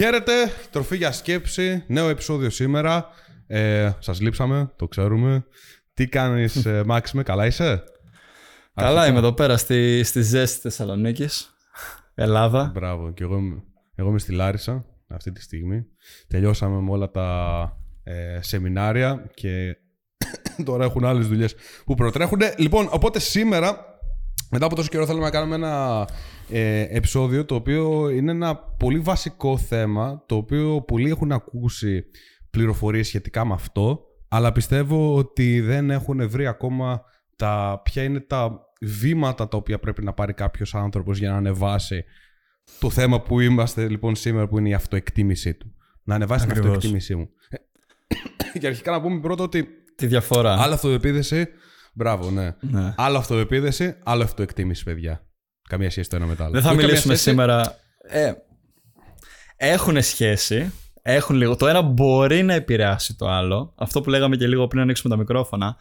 Χαίρετε, τροφή για σκέψη, νέο επεισόδιο σήμερα. Ε, σας λείψαμε, το ξέρουμε. Τι κάνεις ε, Μάξιμε, καλά είσαι; Καλά είμαι εδώ πέρα στη, στη ζέστη Θεσσαλονίκης. Ελλάδα. Μπράβο, και εγώ, είμαι- εγώ είμαι στη Λάρισα αυτή τη στιγμή. Τελειώσαμε με όλα τα ε, σεμινάρια και τώρα έχουν άλλες δουλειές που προτρέχουν. Λοιπόν, οπότε σήμερα, μετά από τόσο καιρό θέλουμε να κάνουμε ένα ε, επεισόδιο το οποίο είναι ένα πολύ βασικό θέμα, το οποίο πολλοί έχουν ακούσει πληροφορίες σχετικά με αυτό, αλλά πιστεύω ότι δεν έχουν βρει ακόμα τα, ποια είναι τα βήματα τα οποία πρέπει να πάρει κάποιος άνθρωπος για να ανεβάσει το θέμα που είμαστε λοιπόν σήμερα που είναι η αυτοεκτίμησή του. Να ανεβάσει την Ακριβώς. αυτοεκτίμησή μου. Ε, και αρχικά να πούμε πρώτα ότι Τη διαφορά. άλλο αυτοεπίδεση. Μπράβο, ναι. Ναι. Άλλο αυτοεπίδεση, άλλο αυτοεκτίμηση, παιδιά. Καμία σχέση το ένα με το άλλο. Δεν θα Όχι καμία μιλήσουμε σχέση. σήμερα. Ε, έχουν σχέση. Έχουν λίγο. Το ένα μπορεί να επηρεάσει το άλλο. Αυτό που λέγαμε και λίγο πριν ανοίξουμε τα μικρόφωνα.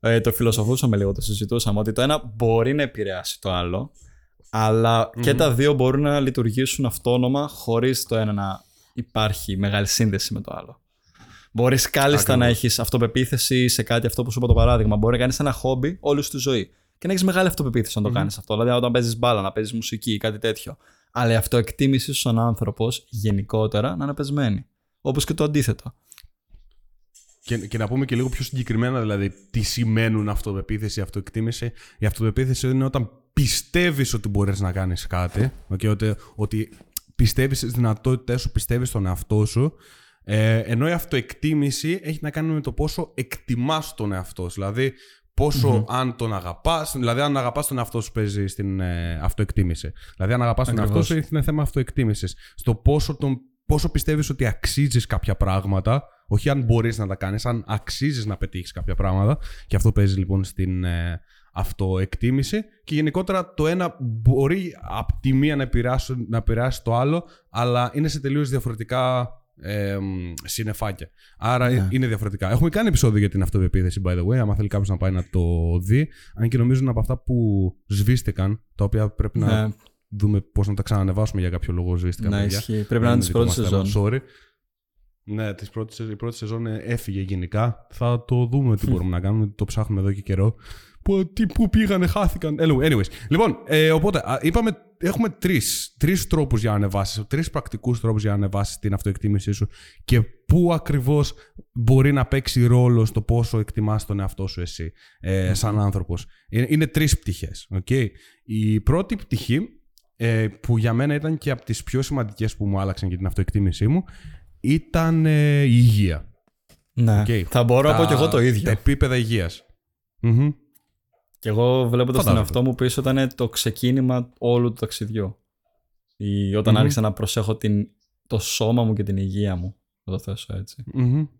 Ε, το φιλοσοφούσαμε λίγο, το συζητούσαμε. Ότι το ένα μπορεί να επηρεάσει το άλλο. Αλλά και τα δύο μπορούν να λειτουργήσουν αυτόνομα χωρίς το ένα να υπάρχει μεγάλη σύνδεση με το άλλο. Μπορείς κάλλιστα να έχεις αυτοπεποίθηση σε κάτι, αυτό που σου είπα το παράδειγμα. Μπορεί να κάνεις ένα χόμπι όλη σου τη ζωή. Και να έχεις μεγάλη αυτοπεποίθηση να το κάνεις αυτό. Δηλαδή, όταν παίζεις μπάλα, να παίζεις μουσική ή κάτι τέτοιο. Αλλά η αυτοεκτίμηση σου σαν άνθρωπος γενικότερα να είναι πεσμένη. Όπως και το αντίθετο. Και, και να πούμε και λίγο πιο συγκεκριμένα, δηλαδή, τι σημαίνουν αυτοπεποίθηση, αυτοεκτίμηση. Η αυτοπεποίθηση είναι όταν πιστεύεις ότι μπορείς να κάνεις κάτι. Okay, ότι, ότι πιστεύεις στις δυνατότητές σου, πιστεύεις στον εαυτό σου. Ε, ενώ η αυτοεκτίμηση έχει να κάνει με το πόσο εκτιμάς τον εαυτό σου. Δηλαδή, πόσο αν τον αγαπάς, δηλαδή αν αγαπάς τον εαυτό σου παίζει στην ε, αυτοεκτίμηση. Δηλαδή αν αγαπάς τον εαυτό Ακριβώς. σου είναι θέμα αυτοεκτίμησης. Στο πόσο, τον, πόσο πιστεύεις ότι αξίζεις κάποια πράγματα, όχι αν μπορείς να τα κάνεις, αν αξίζεις να πετύχεις κάποια πράγματα. Και αυτό παίζει λοιπόν στην ε, αυτοεκτίμηση. Και γενικότερα το ένα μπορεί από τη μία να επηρεάσει, να επηρεάσει το άλλο, αλλά είναι σε τελείως διαφορετικά ε, μ, συννεφάκια. Άρα Ναι. είναι διαφορετικά. Έχουμε κάνει επεισόδιο για την αυτοπεποίθηση, by the way. άμα θέλει κάποιος να πάει να το δει. Αν και νομίζω είναι από αυτά που σβήστηκαν, τα οποία πρέπει να Ναι, δούμε πώς να τα ξανανεβάσουμε για κάποιο λόγο. Σβήστηκαν. να παιδιά. ισχύει. Πρέπει Δεν να είναι της δικό πρώτης μας θέμα, σεζόν. Sorry. Ναι, της πρώτης, η πρώτη σεζόν ε, έφυγε γενικά. Θα το δούμε τι μπορούμε να κάνουμε. Το ψάχνουμε εδώ και καιρό. Που, τι, πού πήγανε, χάθηκαν. Anyway, anyways. Λοιπόν, ε, οπότε α, είπαμε, έχουμε τρεις τρεις τρόπους για να ανεβάσεις, τρεις πρακτικούς τρόπους για να ανεβάσεις την αυτοεκτίμησή σου και πού ακριβώς μπορεί να παίξει ρόλο στο πόσο εκτιμάς τον εαυτό σου εσύ ε, σαν άνθρωπος. Είναι, είναι τρεις πτυχές. Okay? Η πρώτη πτυχή, ε, που για μένα ήταν και από τις πιο σημαντικές που μου άλλαξαν για την αυτοεκτίμησή μου, ήταν ε, η υγεία. Ναι. Οκ. Θα μπορώ να πω Τα- και εγώ το Τα ίδιο. επίπεδα υγείας. Μμμ. Και εγώ βλέποντας τον Φαντάζομαι. εαυτό μου πίσω ήταν το ξεκίνημα όλου του ταξιδιού. Η, όταν Μμμ. άρχισα να προσέχω την, το σώμα μου και την υγεία μου. Θα το θέσω έτσι. Μμμ. Και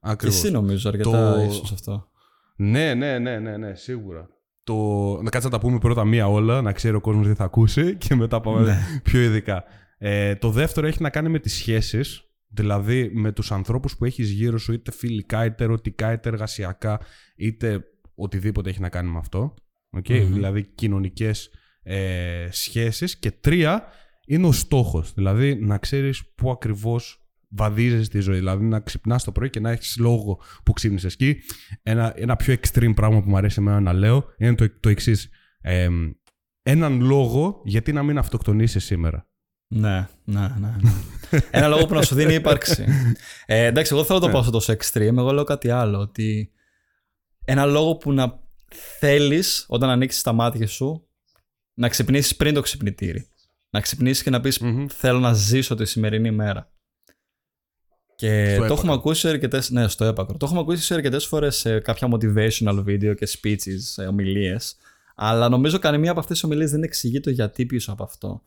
Ακριβώς. εσύ νομίζω αρκετά Το- ίσως αυτό. Ναι, ναι, ναι, ναι, ναι, σίγουρα. Το... Να κάτσε να τα πούμε πρώτα μία όλα, να ξέρει ο κόσμος τι θα ακούσει και μετά πάμε Ναι. πιο ειδικά. Ε, το δεύτερο έχει να κάνει με τις σχέσεις, δηλαδή με τους ανθρώπους που έχεις γύρω σου, είτε φιλικά, είτε ερωτικά, είτε εργασιακά, είτε οτιδήποτε έχει να κάνει με αυτό. Okay? Μμμ. Δηλαδή κοινωνικές ε, σχέσεις. Και τρία είναι ο στόχος, δηλαδή να ξέρεις πού ακριβώς βαδίζεις τη ζωή. Δηλαδή να ξυπνάς το πρωί και να έχεις λόγο που ξύπνησες. Και ένα, ένα πιο extreme πράγμα που μου αρέσει εμένα να λέω είναι το, το εξής. έναν λόγο γιατί να μην αυτοκτονήσεις σήμερα. Ναι, ναι, ναι. ναι. Ένα λόγο που να σου δίνει ύπαρξη. Ε, εντάξει, εγώ θέλω να το πάω στο τόσο extreme. Εγώ λέω κάτι άλλο. Ότι ένα λόγο που να θέλεις όταν ανοίξεις τα μάτια σου να ξυπνήσεις πριν το ξυπνητήρι. Να ξυπνήσεις και να πεις Μμμ. Θέλω να ζήσω τη σημερινή μέρα. Και Στο το έπακρο. έχουμε ακούσει αρκετές. Ναι, στο έπακρο. Το έχουμε ακούσει αρκετές φορές σε κάποια motivational video και speeches, ομιλίες. Αλλά νομίζω κανένα από αυτές τις ομιλίες δεν εξηγεί το γιατί πίσω από αυτό.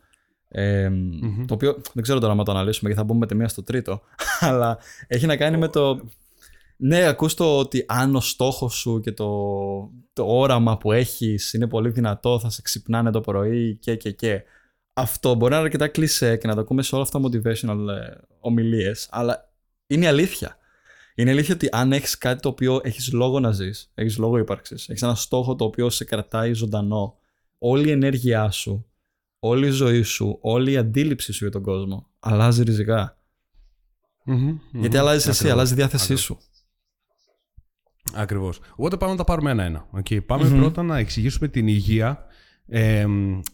Ε, Μμμ. Το οποίο δεν ξέρω τώρα αν το αναλύσουμε γιατί θα μπούμε με τη μία στο τρίτο. Αλλά έχει να κάνει με το. Ναι, ακούς το ότι αν ο στόχος σου και το, το όραμα που έχεις είναι πολύ δυνατό, θα σε ξυπνάνε το πρωί και και και. Αυτό μπορεί να είναι αρκετά κλεισέ και να το ακούμε σε όλα αυτά τα motivational ε, ομιλίες, αλλά είναι η αλήθεια. Είναι η αλήθεια ότι αν έχεις κάτι το οποίο έχεις λόγο να ζεις, έχεις λόγο ύπαρξης, έχεις ένα στόχο το οποίο σε κρατάει ζωντανό, όλη η ενέργειά σου όλη η ζωή σου, όλη η αντίληψη σου για τον κόσμο αλλάζει ριζικά. Γιατί αλλάζει εσύ, αλλάζει η διάθεσή σου. Ακριβώς. Οπότε πάμε να τα πάρουμε ένα-ένα. Okay. παμε πρώτα να εξηγήσουμε την υγεία ε,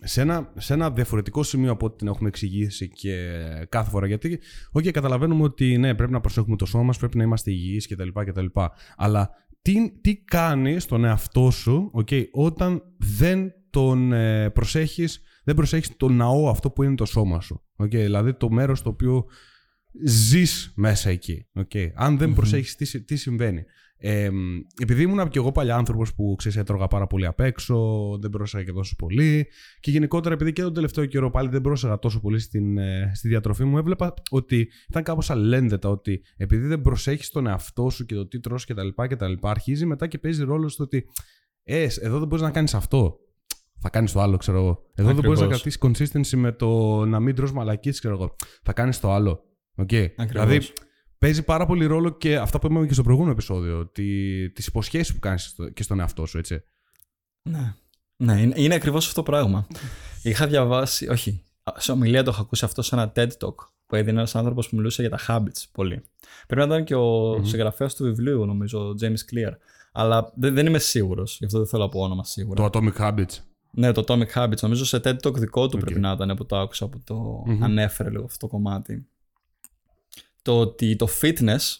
σε, ένα, σε ένα διαφορετικό σημείο από ό,τι την έχουμε εξηγήσει και κάθε φορά. Γιατί, okay, καταλαβαίνουμε ότι ναι, πρέπει να προσέχουμε το σώμα μας, πρέπει να είμαστε υγιείς κτλ, κτλ. Αλλά τι, τι κάνει στον εαυτό σου okay, όταν δεν τον ε, προσέχεις, δεν προσέχεις το ναό αυτό που είναι το σώμα σου. Okay, δηλαδή το μέρος το οποίο ζεις μέσα εκεί. Okay. Αν δεν mm προσέχεις τι, τι συμβαίνει. Ε, επειδή ήμουν και εγώ παλιά άνθρωπος που ξέρεις, έτρωγα πάρα πολύ απ' έξω, δεν πρόσεχα και τόσο πολύ. Και γενικότερα, επειδή και τον τελευταίο καιρό πάλι δεν πρόσεχα τόσο πολύ στην, ε, στη διατροφή μου, έβλεπα ότι ήταν κάπως αλένδετα ότι επειδή δεν προσέχεις τον εαυτό σου και το τι τρως κτλ. Αρχίζει μετά και παίζει ρόλο στο ότι ες, εδώ δεν μπορείς να κάνεις αυτό. Θα κάνεις το άλλο, ξέρω εγώ. Εδώ δεν μπορείς να κρατήσεις consistency με το να μην τρως μαλακή, ξέρω εγώ. Θα κάνεις το άλλο. Okay. Δηλαδή, παίζει πάρα πολύ ρόλο και αυτά που είπαμε και στο προηγούμενο επεισόδιο. Τι τις υποσχέσεις που κάνεις και στον εαυτό σου, έτσι. Ναι. Ναι, είναι, είναι ακριβώς αυτό το πράγμα. Είχα διαβάσει, όχι, σε ομιλία το είχα ακούσει αυτό σε ένα TED Talk που έδινε ένας άνθρωπος που μιλούσε για τα habits πολύ. Πρέπει να ήταν και ο mm-hmm. συγγραφέας του βιβλίου, νομίζω, ο James Clear. Αλλά δεν, δεν είμαι σίγουρος, γι' αυτό δεν θέλω να πω όνομα σίγουρα. Το Atomic Habits. Ναι, το Atomic Habits. Νομίζω σε TED Talk δικό του okay. πρέπει να ήταν που το άκουσα, που το mm-hmm. ανέφερε λίγο αυτό το κομμάτι το ότι το fitness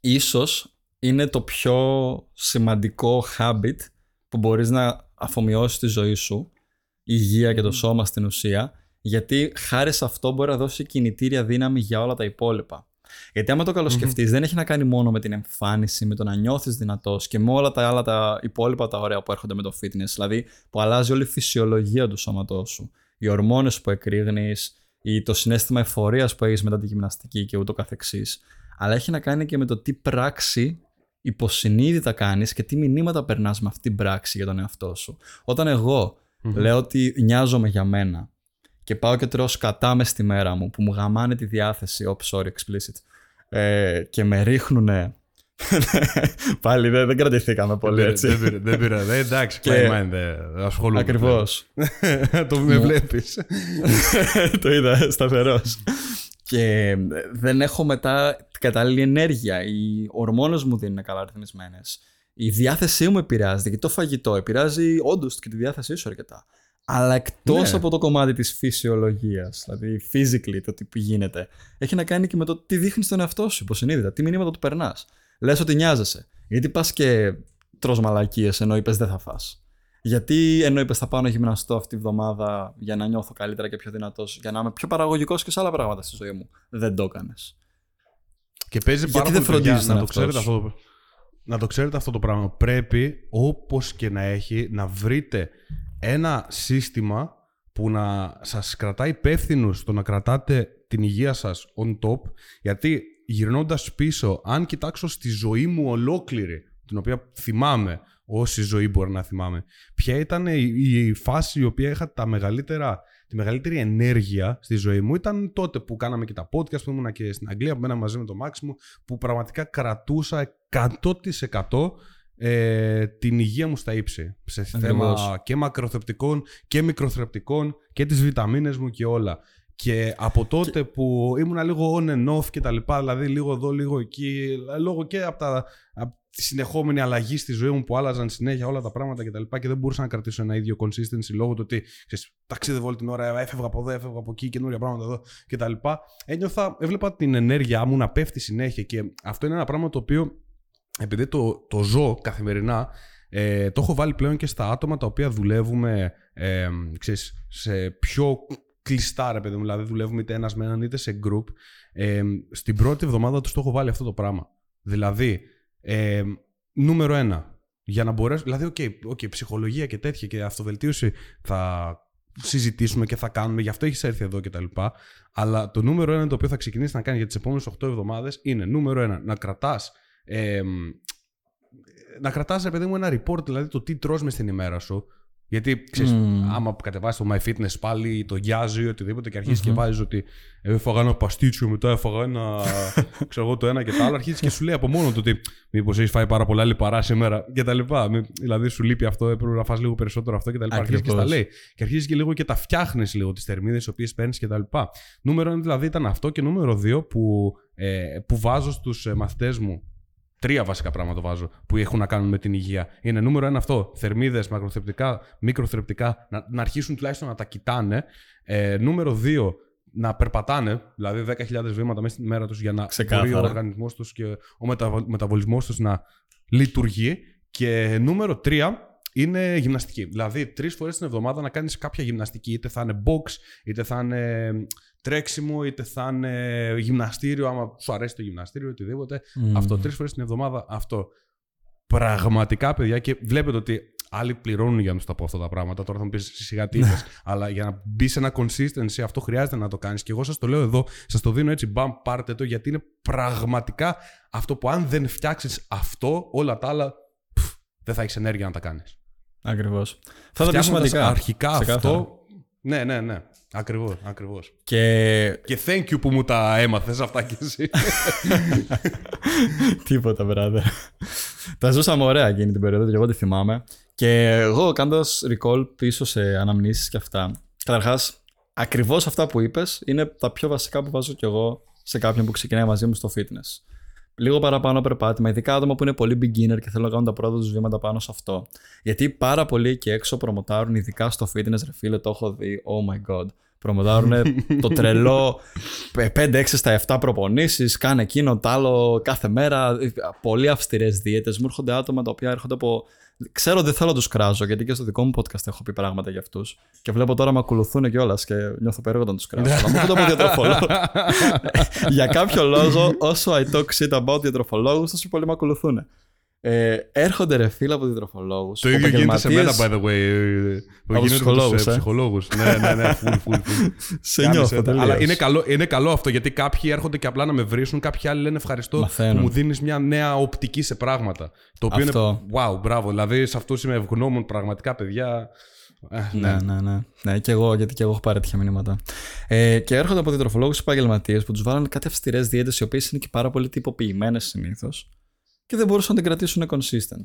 ίσως είναι το πιο σημαντικό habit που μπορείς να αφομοιώσεις τη ζωή σου, η υγεία και το σώμα στην ουσία, γιατί χάρη σε αυτό μπορεί να δώσει κινητήρια δύναμη για όλα τα υπόλοιπα. Γιατί άμα το καλοσκεφτεις δεν έχει να κάνει μόνο με την εμφάνιση, με το να νιώθεις δυνατός και με όλα τα άλλα τα υπόλοιπα τα ωραία που έρχονται με το fitness. Δηλαδή που αλλάζει όλη η φυσιολογία του σώματός σου. Οι ορμόνες που εκρήγνεις, ή το συνέστημα εφορίας που έχεις μετά τη γυμναστική και ούτω καθεξής. Αλλά έχει να κάνει και με το τι πράξη υποσυνείδητα κάνεις και τι μηνύματα περνάς με αυτή την πράξη για τον εαυτό σου. Όταν λέω ότι νοιάζομαι για μένα και πάω και τρώω σκατά μες στη μέρα μου που μου γαμάνε τη διάθεση, oh sorry explicit, ε, και με ρίχνουνε Πάλι δεν, δεν κρατηθήκαμε πολύ έτσι. Δεν πήρε, δεν πήρε. Δεν, εντάξει, και... δεν ασχολούμαι. Ακριβώς. το με βλέπεις. το είδα σταθερός. και δεν έχω μετά την κατάλληλη ενέργεια. Οι ορμόνες μου δεν είναι καλά ρυθμισμένες. Η διάθεσή μου επηρεάζεται και το φαγητό επηρεάζει όντως και τη διάθεσή σου αρκετά. Αλλά εκτός ναι. από το κομμάτι της φυσιολογίας, δηλαδή physically το τι γίνεται, έχει να κάνει και με το τι δείχνεις στον εαυτό σου υποσυνείδητα, τι μηνύματα του περνάς λες ότι νοιάζεσαι. Γιατί πας και τρως μαλακίες ενώ είπες δεν θα φας. Γιατί ενώ είπες θα πάω να γυμναστώ αυτή τη βδομάδα για να νιώθω καλύτερα και πιο δυνατός, για να είμαι πιο παραγωγικός και σε άλλα πράγματα στη ζωή μου. Δεν το έκανες. Και παίζει πάρα πολύ φροντίζεις να το ξέρετε αυτός; Να το ξέρετε αυτό το πράγμα. Πρέπει όπως και να έχει να βρείτε ένα σύστημα που να σας κρατάει υπεύθυνους στο να κρατάτε την υγεία σας on top γιατί γυρνώντας πίσω, αν κοιτάξω στη ζωή μου ολόκληρη, την οποία θυμάμαι, όση ζωή μπορεί να θυμάμαι, ποια ήταν η, φάση η οποία είχα τα μεγαλύτερα, τη μεγαλύτερη ενέργεια στη ζωή μου, ήταν τότε που κάναμε και τα podcast που ήμουν και στην Αγγλία, που μέναμε μαζί με τον Μάξιμο, που πραγματικά κρατούσα 100% ε, την υγεία μου στα ύψη. Σε θέμα και μακροθρεπτικών και μικροθρεπτικών και τις βιταμίνες μου και όλα. Και από τότε που ήμουν λίγο on and off και τα λοιπά, δηλαδή λίγο εδώ, λίγο εκεί, λόγω και από, τα, από τη συνεχόμενη αλλαγή στη ζωή μου που άλλαζαν συνέχεια όλα τα πράγματα και τα λοιπά και δεν μπορούσα να κρατήσω ένα ίδιο consistency λόγω του ότι ξέρεις, ταξίδευα όλη την ώρα, έφευγα από εδώ, έφευγα από εκεί, καινούργια πράγματα εδώ και τα λοιπά. Ένιωθα, έβλεπα την ενέργειά μου να πέφτει συνέχεια και αυτό είναι ένα πράγμα το οποίο επειδή το, το ζω καθημερινά, ε, το έχω βάλει πλέον και στα άτομα τα οποία δουλεύουμε ε, ξέρεις, σε πιο κλειστά, ρε παιδί μου. Δηλαδή, δουλεύουμε είτε ένας με έναν είτε σε group. Ε, στην πρώτη εβδομάδα τους το έχω βάλει αυτό το πράγμα. Δηλαδή, ε, νούμερο ένα. Για να μπορέσω. Δηλαδή, OK, okay, okay, ψυχολογία και τέτοια και αυτοβελτίωση θα συζητήσουμε και θα κάνουμε. Γι' αυτό έχεις έρθει εδώ κτλ. Αλλά το νούμερο ένα το οποίο θα ξεκινήσεις να κάνεις για τις επόμενες 8 εβδομάδες είναι νούμερο ένα. Να κρατάς. Ε, να κρατάς, ρε παιδί μου, ένα report, δηλαδή το τι τρως μες στην ημέρα σου, Γιατί ξέρεις, Μμμ. άμα κατεβάσεις το MyFitness πάλι, το γιάζει ή οτιδήποτε και αρχίζεις και βάζεις ότι «Ε, έφαγα ένα παστίτσιο, μετά έφαγα ένα. ξέρω εγώ το ένα και το άλλο, αρχίζεις και σου λέει από μόνο του ότι μήπως έχεις φάει πάρα πολλά λιπαρά σήμερα κτλ. Δηλαδή σου λείπει αυτό, έπρεπε να φας λίγο περισσότερο αυτό κτλ. Αρχίζεις και στα Ακριβώς. λέει. Και αρχίζεις και λίγο και τα φτιάχνεις λίγο τις θερμίδες τι οποίες παίρνεις κτλ. Νούμερο ένα δηλαδή ήταν αυτό και νούμερο δύο που, ε, που βάζω στους ε, μαθητές μου Τρία βασικά πράγματα βάζω που έχουν να κάνουν με την υγεία. Είναι νούμερο ένα αυτό. Θερμίδες, μακροθρεπτικά, μικροθρεπτικά, να, να αρχίσουν τουλάχιστον να τα κοιτάνε. Ε, νούμερο δύο, να περπατάνε, δηλαδή 10.000 βήματα μέσα στην ημέρα τους για να Ξεκάθαρα. μπορεί ο οργανισμός τους και ο μεταβολ, μεταβολισμός τους να λειτουργεί. Και νούμερο τρία είναι γυμναστική. Δηλαδή, τρεις φορές την εβδομάδα να κάνεις κάποια γυμναστική. Είτε θα είναι box, είτε θα είναι τρέξιμο, είτε θα είναι γυμναστήριο, άμα σου αρέσει το γυμναστήριο, οτιδήποτε. Μμμ. Αυτό τρεις φορές την εβδομάδα. Αυτό. Πραγματικά, παιδιά, και βλέπετε ότι άλλοι πληρώνουν για να τους τα πω αυτά τα πράγματα. Τώρα θα μου πεις σιγά τι είπες. Αλλά για να μπει σε ένα consistency, αυτό χρειάζεται να το κάνεις. Και εγώ σας το λέω εδώ, σας το δίνω έτσι, μπαμ, πάρτε το, γιατί είναι πραγματικά αυτό που αν δεν φτιάξεις αυτό, όλα τα άλλα πφ, δεν θα έχεις ενέργεια να τα κάνεις. Ακριβώς. Θα τα πεις Φτιάχνοντας σημαντικά. Αρχικά Ξεκάθαρα. αυτό. Ναι, ναι, ναι. Ακριβώς, ακριβώς. Και Και thank you που μου τα έμαθες αυτά κι εσύ. Τίποτα, brother. τα ζούσαμε ωραία εκείνη την περίοδο και εγώ τη θυμάμαι. Και εγώ κάνοντας recall πίσω σε αναμνήσεις και αυτά. Καταρχάς, ακριβώς αυτά που είπες είναι τα πιο βασικά που βάζω κι εγώ σε κάποιον που ξεκινάει μαζί μου στο fitness. Λίγο παραπάνω περπάτημα, ειδικά άτομα που είναι πολύ beginner και θέλουν να κάνουν τα πρώτα τους βήματα πάνω σε αυτό. Γιατί πάρα πολλοί εκεί έξω προμοτάρουν, ειδικά στο fitness, ρε φίλε, το έχω δει. Oh my god. Προμοτάρουν το τρελό 5-6 στα 7 προπονήσεις, κάνε εκείνο, το άλλο κάθε μέρα. Πολύ αυστηρές δίαιτες. Μου έρχονται άτομα τα οποία έρχονται από. Ξέρω ότι δεν θέλω να τους κράζω, γιατί και στο δικό μου podcast έχω πει πράγματα για αυτούς. Και βλέπω τώρα με ακολουθούν κιόλας και νιώθω περίεργο όταν τους κράζω. Αλλά μου έρχονται από διατροφολόγο. για κάποιο λόγο, όσο I talk shit about διατροφολόγους, τόσο πολύ με ακολουθούν. Ε, έρχονται ρε φίλε από διατροφολόγους. Το ίδιο γίνεται σε μένα, by the way. Που Από γίνεται με ψυχολόγους, τους, ε, ε. ψυχολόγους. ναι, ναι, ναι, full, full, full. Σε Κάμισε νιώθω τα. τελείως. Αλλά είναι καλό, είναι καλό αυτό γιατί κάποιοι έρχονται και απλά να με βρίσουν, κάποιοι άλλοι λένε ευχαριστώ Μαθαίνουν. που μου δίνεις μια νέα οπτική σε πράγματα. Το οποίο Αυτό. είναι. Wow, μπράβο. Δηλαδή σε αυτού είμαι ευγνώμων πραγματικά, παιδιά. Ε, Ναι, ναι, ναι. Ναι, και εγώ, γιατί και εγώ έχω πάρει τέτοια μηνύματα. Ε, και έρχονται από διατροφολόγους επαγγελματίες που τους βάλανε κάτι αυστηρές δίαιτε, οι οποίες είναι και πάρα πολύ τυποποιημένες συνήθως και δεν μπορούσαν να την κρατήσουν consistent.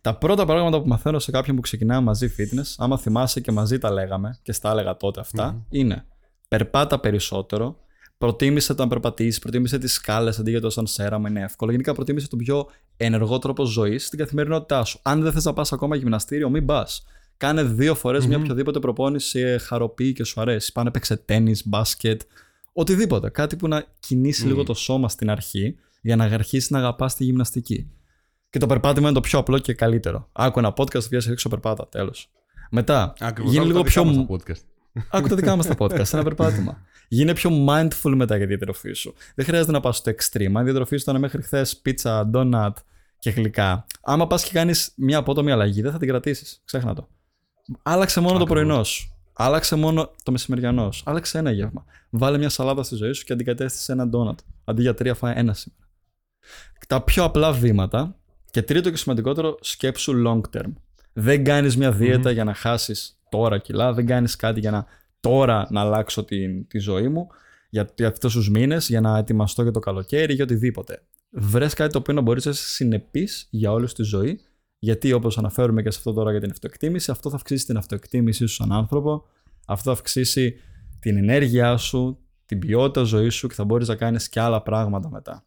Τα πρώτα πράγματα που μαθαίνω σε κάποιον που ξεκινάει μαζί fitness, άμα θυμάσαι και μαζί τα λέγαμε και στα έλεγα τότε αυτά, είναι περπάτα περισσότερο, προτίμησε το να περπατήσεις, προτίμησε τις σκάλες αντί για το σαν σέραμα, είναι εύκολο. Γενικά προτίμησε τον πιο ενεργό τρόπο ζωής στην καθημερινότητά σου. Αν δεν θες να πας ακόμα γυμναστήριο, μην πας. Κάνε δύο φορές μια οποιαδήποτε προπόνηση ε, χαροποιεί και σου αρέσει. Πάνε παίξε τέννη, μπάσκετ, οτιδήποτε. Κάτι που να κινήσει λίγο το σώμα στην αρχή για να αρχίσει να αγαπάς τη γυμναστική. Και το περπάτημα είναι το πιο απλό και καλύτερο. Άκου ένα podcast, βγαίνει έξω περπάτα. Τέλος. Μετά, Ακριβώς, γίνει άκου λίγο τα δικά πιο. μας τα podcast. Άκου τα δικά μας τα podcast, ένα περπάτημα. Γίνε πιο mindful μετά για τη διατροφή σου. Δεν χρειάζεται να πας στο extreme. Αν η διατροφή σου ήταν μέχρι χθες πίτσα, donut και γλυκά, άμα πας και κάνεις μια απότομη αλλαγή, δεν θα την κρατήσεις. Ξέχνα το. Άλλαξε μόνο το Ακριβώς. πρωινό σου. Άλλαξε μόνο το μεσημεριανό σου. Άλλαξε ένα γεύμα. Βάλε μια σαλάτα στη ζωή σου και αντικατέστησε ένα donut. Αντί για τρία, φάει ένα σήμερα. Τα πιο απλά βήματα. Και τρίτο και σημαντικότερο, σκέψου long term. Δεν κάνεις μια διαιτα για να χάσεις τώρα κιλά, δεν κάνεις κάτι για να τώρα να αλλάξω τη, τη ζωή μου για, για αυτούς τους μήνες, για να ετοιμαστώ για το καλοκαίρι, για οτιδήποτε. Βρες κάτι το οποίο να μπορείς να είσαι συνεπής για όλη σου τη ζωή, γιατί όπως αναφέρουμε και σε αυτό τώρα για την αυτοεκτίμηση, αυτό θα αυξήσει την αυτοεκτίμησή σου σαν άνθρωπο, αυτό θα αυξήσει την ενέργειά σου, την ποιότητα ζωής σου και θα μπορείς να κάνεις και άλλα πράγματα μετά.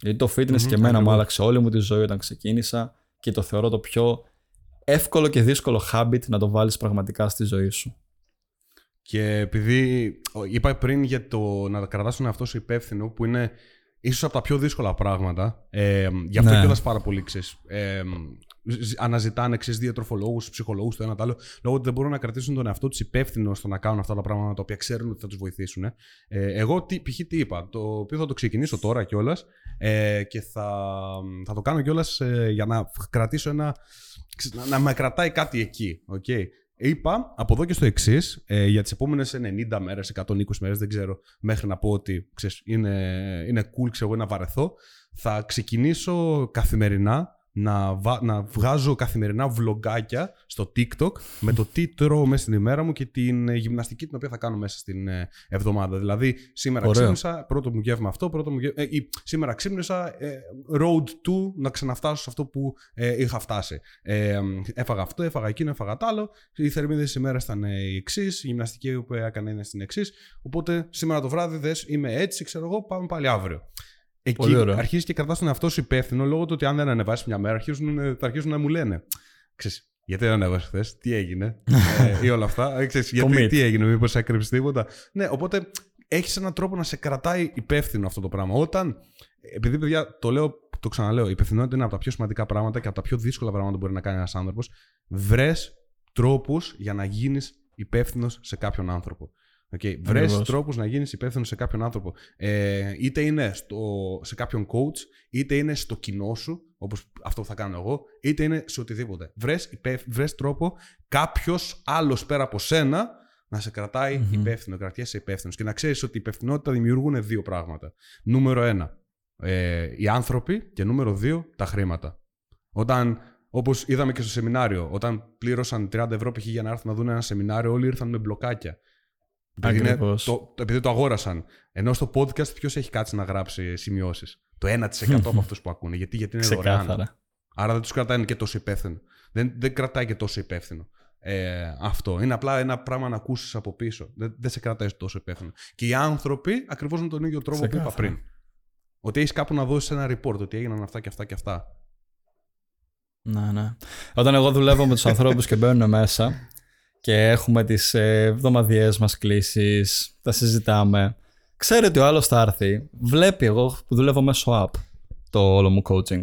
Γιατί το fitness και εμένα μου ακριβώς. άλλαξε όλη μου τη ζωή όταν ξεκίνησα και το θεωρώ το πιο εύκολο και δύσκολο habit να το βάλεις πραγματικά στη ζωή σου. Και επειδή ο, είπα πριν για το να κρατάς τον εαυτό σου υπεύθυνο, που είναι ίσως από τα πιο δύσκολα πράγματα, ε, γι' αυτό Ναι. ναι. κιόλας πάρα πολύ ξέρεις, ε, ζ- αναζητάνε ξέρεις, διατροφολόγους, ψυχολόγους, το ένα το άλλο, λόγω ότι δεν μπορούν να κρατήσουν τον εαυτό τους υπεύθυνο στο να κάνουν αυτά τα πράγματα τα οποία ξέρουν ότι θα τους βοηθήσουν. Ε, εγώ τι, π.χ. τι είπα, το οποίο θα το ξεκινήσω τώρα κιόλας ε, και θα, θα το κάνω κιόλας για να κρατήσω ένα. ξε- να, να με κρατάει κάτι εκεί. Okay. Είπα από εδώ και στο εξής, ε, για τις επόμενες 90 μέρες, 120 μέρες, δεν ξέρω, μέχρι να πω ότι ξέρεις, είναι, είναι cool, ξέρω εγώ, να βαρεθώ. Θα ξεκινήσω καθημερινά να, βα... να βγάζω καθημερινά βλογκάκια στο TikTok με το τι τρώω μέσα στην ημέρα μου και την ε, γυμναστική την οποία θα κάνω μέσα στην ε, εβδομάδα. Δηλαδή, σήμερα Ωραίο. ξύπνησα, πρώτο μου γεύμα αυτό, πρώτο μου γεύμα, ε, ή σήμερα ξύπνησα, ε, road to να ξαναφτάσω σε αυτό που ε, είχα φτάσει. Ε, έφαγα αυτό, έφαγα εκείνο, έφαγα τ' άλλο. Οι θερμίδες της ημέρας ήταν ε, οι εξής, η γυμναστική που έκανα είναι στην εξής. Οπότε σήμερα το βράδυ δες, είμαι έτσι, ξέρω εγώ, πάμε πάλι αύριο. Εκεί Πολύ ωραίο. αρχίζει και κρατάς τον εαυτό σου υπεύθυνο λόγω του ότι αν δεν ανεβάσεις μια μέρα, αρχίζουν, θα αρχίσουν να μου λένε. Ξέρεις, γιατί δεν ανέβασε χθες, τι έγινε, ε, ή όλα αυτά. Ε, ξέρεις, γιατί, Commit. τι έγινε, μήπως έκρυψες τίποτα. Ναι, οπότε έχεις έναν τρόπο να σε κρατάει υπεύθυνο αυτό το πράγμα. Όταν, επειδή παιδιά, το λέω, το ξαναλέω, η υπευθυνότητα είναι από τα πιο σημαντικά πράγματα και από τα πιο δύσκολα πράγματα που μπορεί να κάνει ένας άνθρωπος. Βρες τρόπους για να γίνεις υπεύθυνος σε κάποιον άνθρωπο. Okay. Βρες Ακριβώς. τρόπους να γίνεις υπεύθυνος σε κάποιον άνθρωπο. Ε, είτε είναι στο, σε κάποιον coach, είτε είναι στο κοινό σου, όπως αυτό που θα κάνω εγώ, είτε είναι σε οτιδήποτε. Βρες τρόπο κάποιος άλλος πέρα από σένα να σε κρατάει Μμμ. υπεύθυνο, κρατιέσαι υπεύθυνος. Και να ξέρεις ότι η υπευθυνότητα δημιουργούν δύο πράγματα. Νούμερο ένα, ε, οι άνθρωποι και νούμερο δύο, τα χρήματα. Όταν, όπως είδαμε και στο σεμινάριο, όταν πλήρωσαν 30 ευρώ π.χ. για να έρθουν να δουν ένα σεμινάριο, όλοι ήρθαν με μπλοκάκια. Επειδή, είναι Ακριβώς. το, το- επειδή το αγόρασαν. Ενώ στο podcast ποιος έχει κάτσει να γράψει σημειώσεις; Το 1% από αυτούς που ακούνε. Γιατί, γιατί είναι δωρεάν. Ξεκάθαρα. Άρα δεν τους κρατάει και τόσο υπεύθυνο. Δεν, δεν κρατάει και τόσο υπεύθυνο. Ε, αυτό. Είναι απλά ένα πράγμα να ακούσεις από πίσω. Δεν, δεν σε κρατάει τόσο υπεύθυνο. Και οι άνθρωποι ακριβώς με τον ίδιο τρόπο που είπα Ξεκάθαρα. πριν. Ότι έχεις κάπου να δώσεις ένα report ότι έγιναν αυτά και αυτά και αυτά. Ναι, ναι. Όταν εγώ δουλεύω με τους ανθρώπους και μπαίνουν μέσα και έχουμε τις ε, εβδομαδιαίες μας κλήσεις, τα συζητάμε, ξέρει ότι ο άλλος θα έρθει, βλέπει εγώ που δουλεύω μέσω app το όλο μου coaching.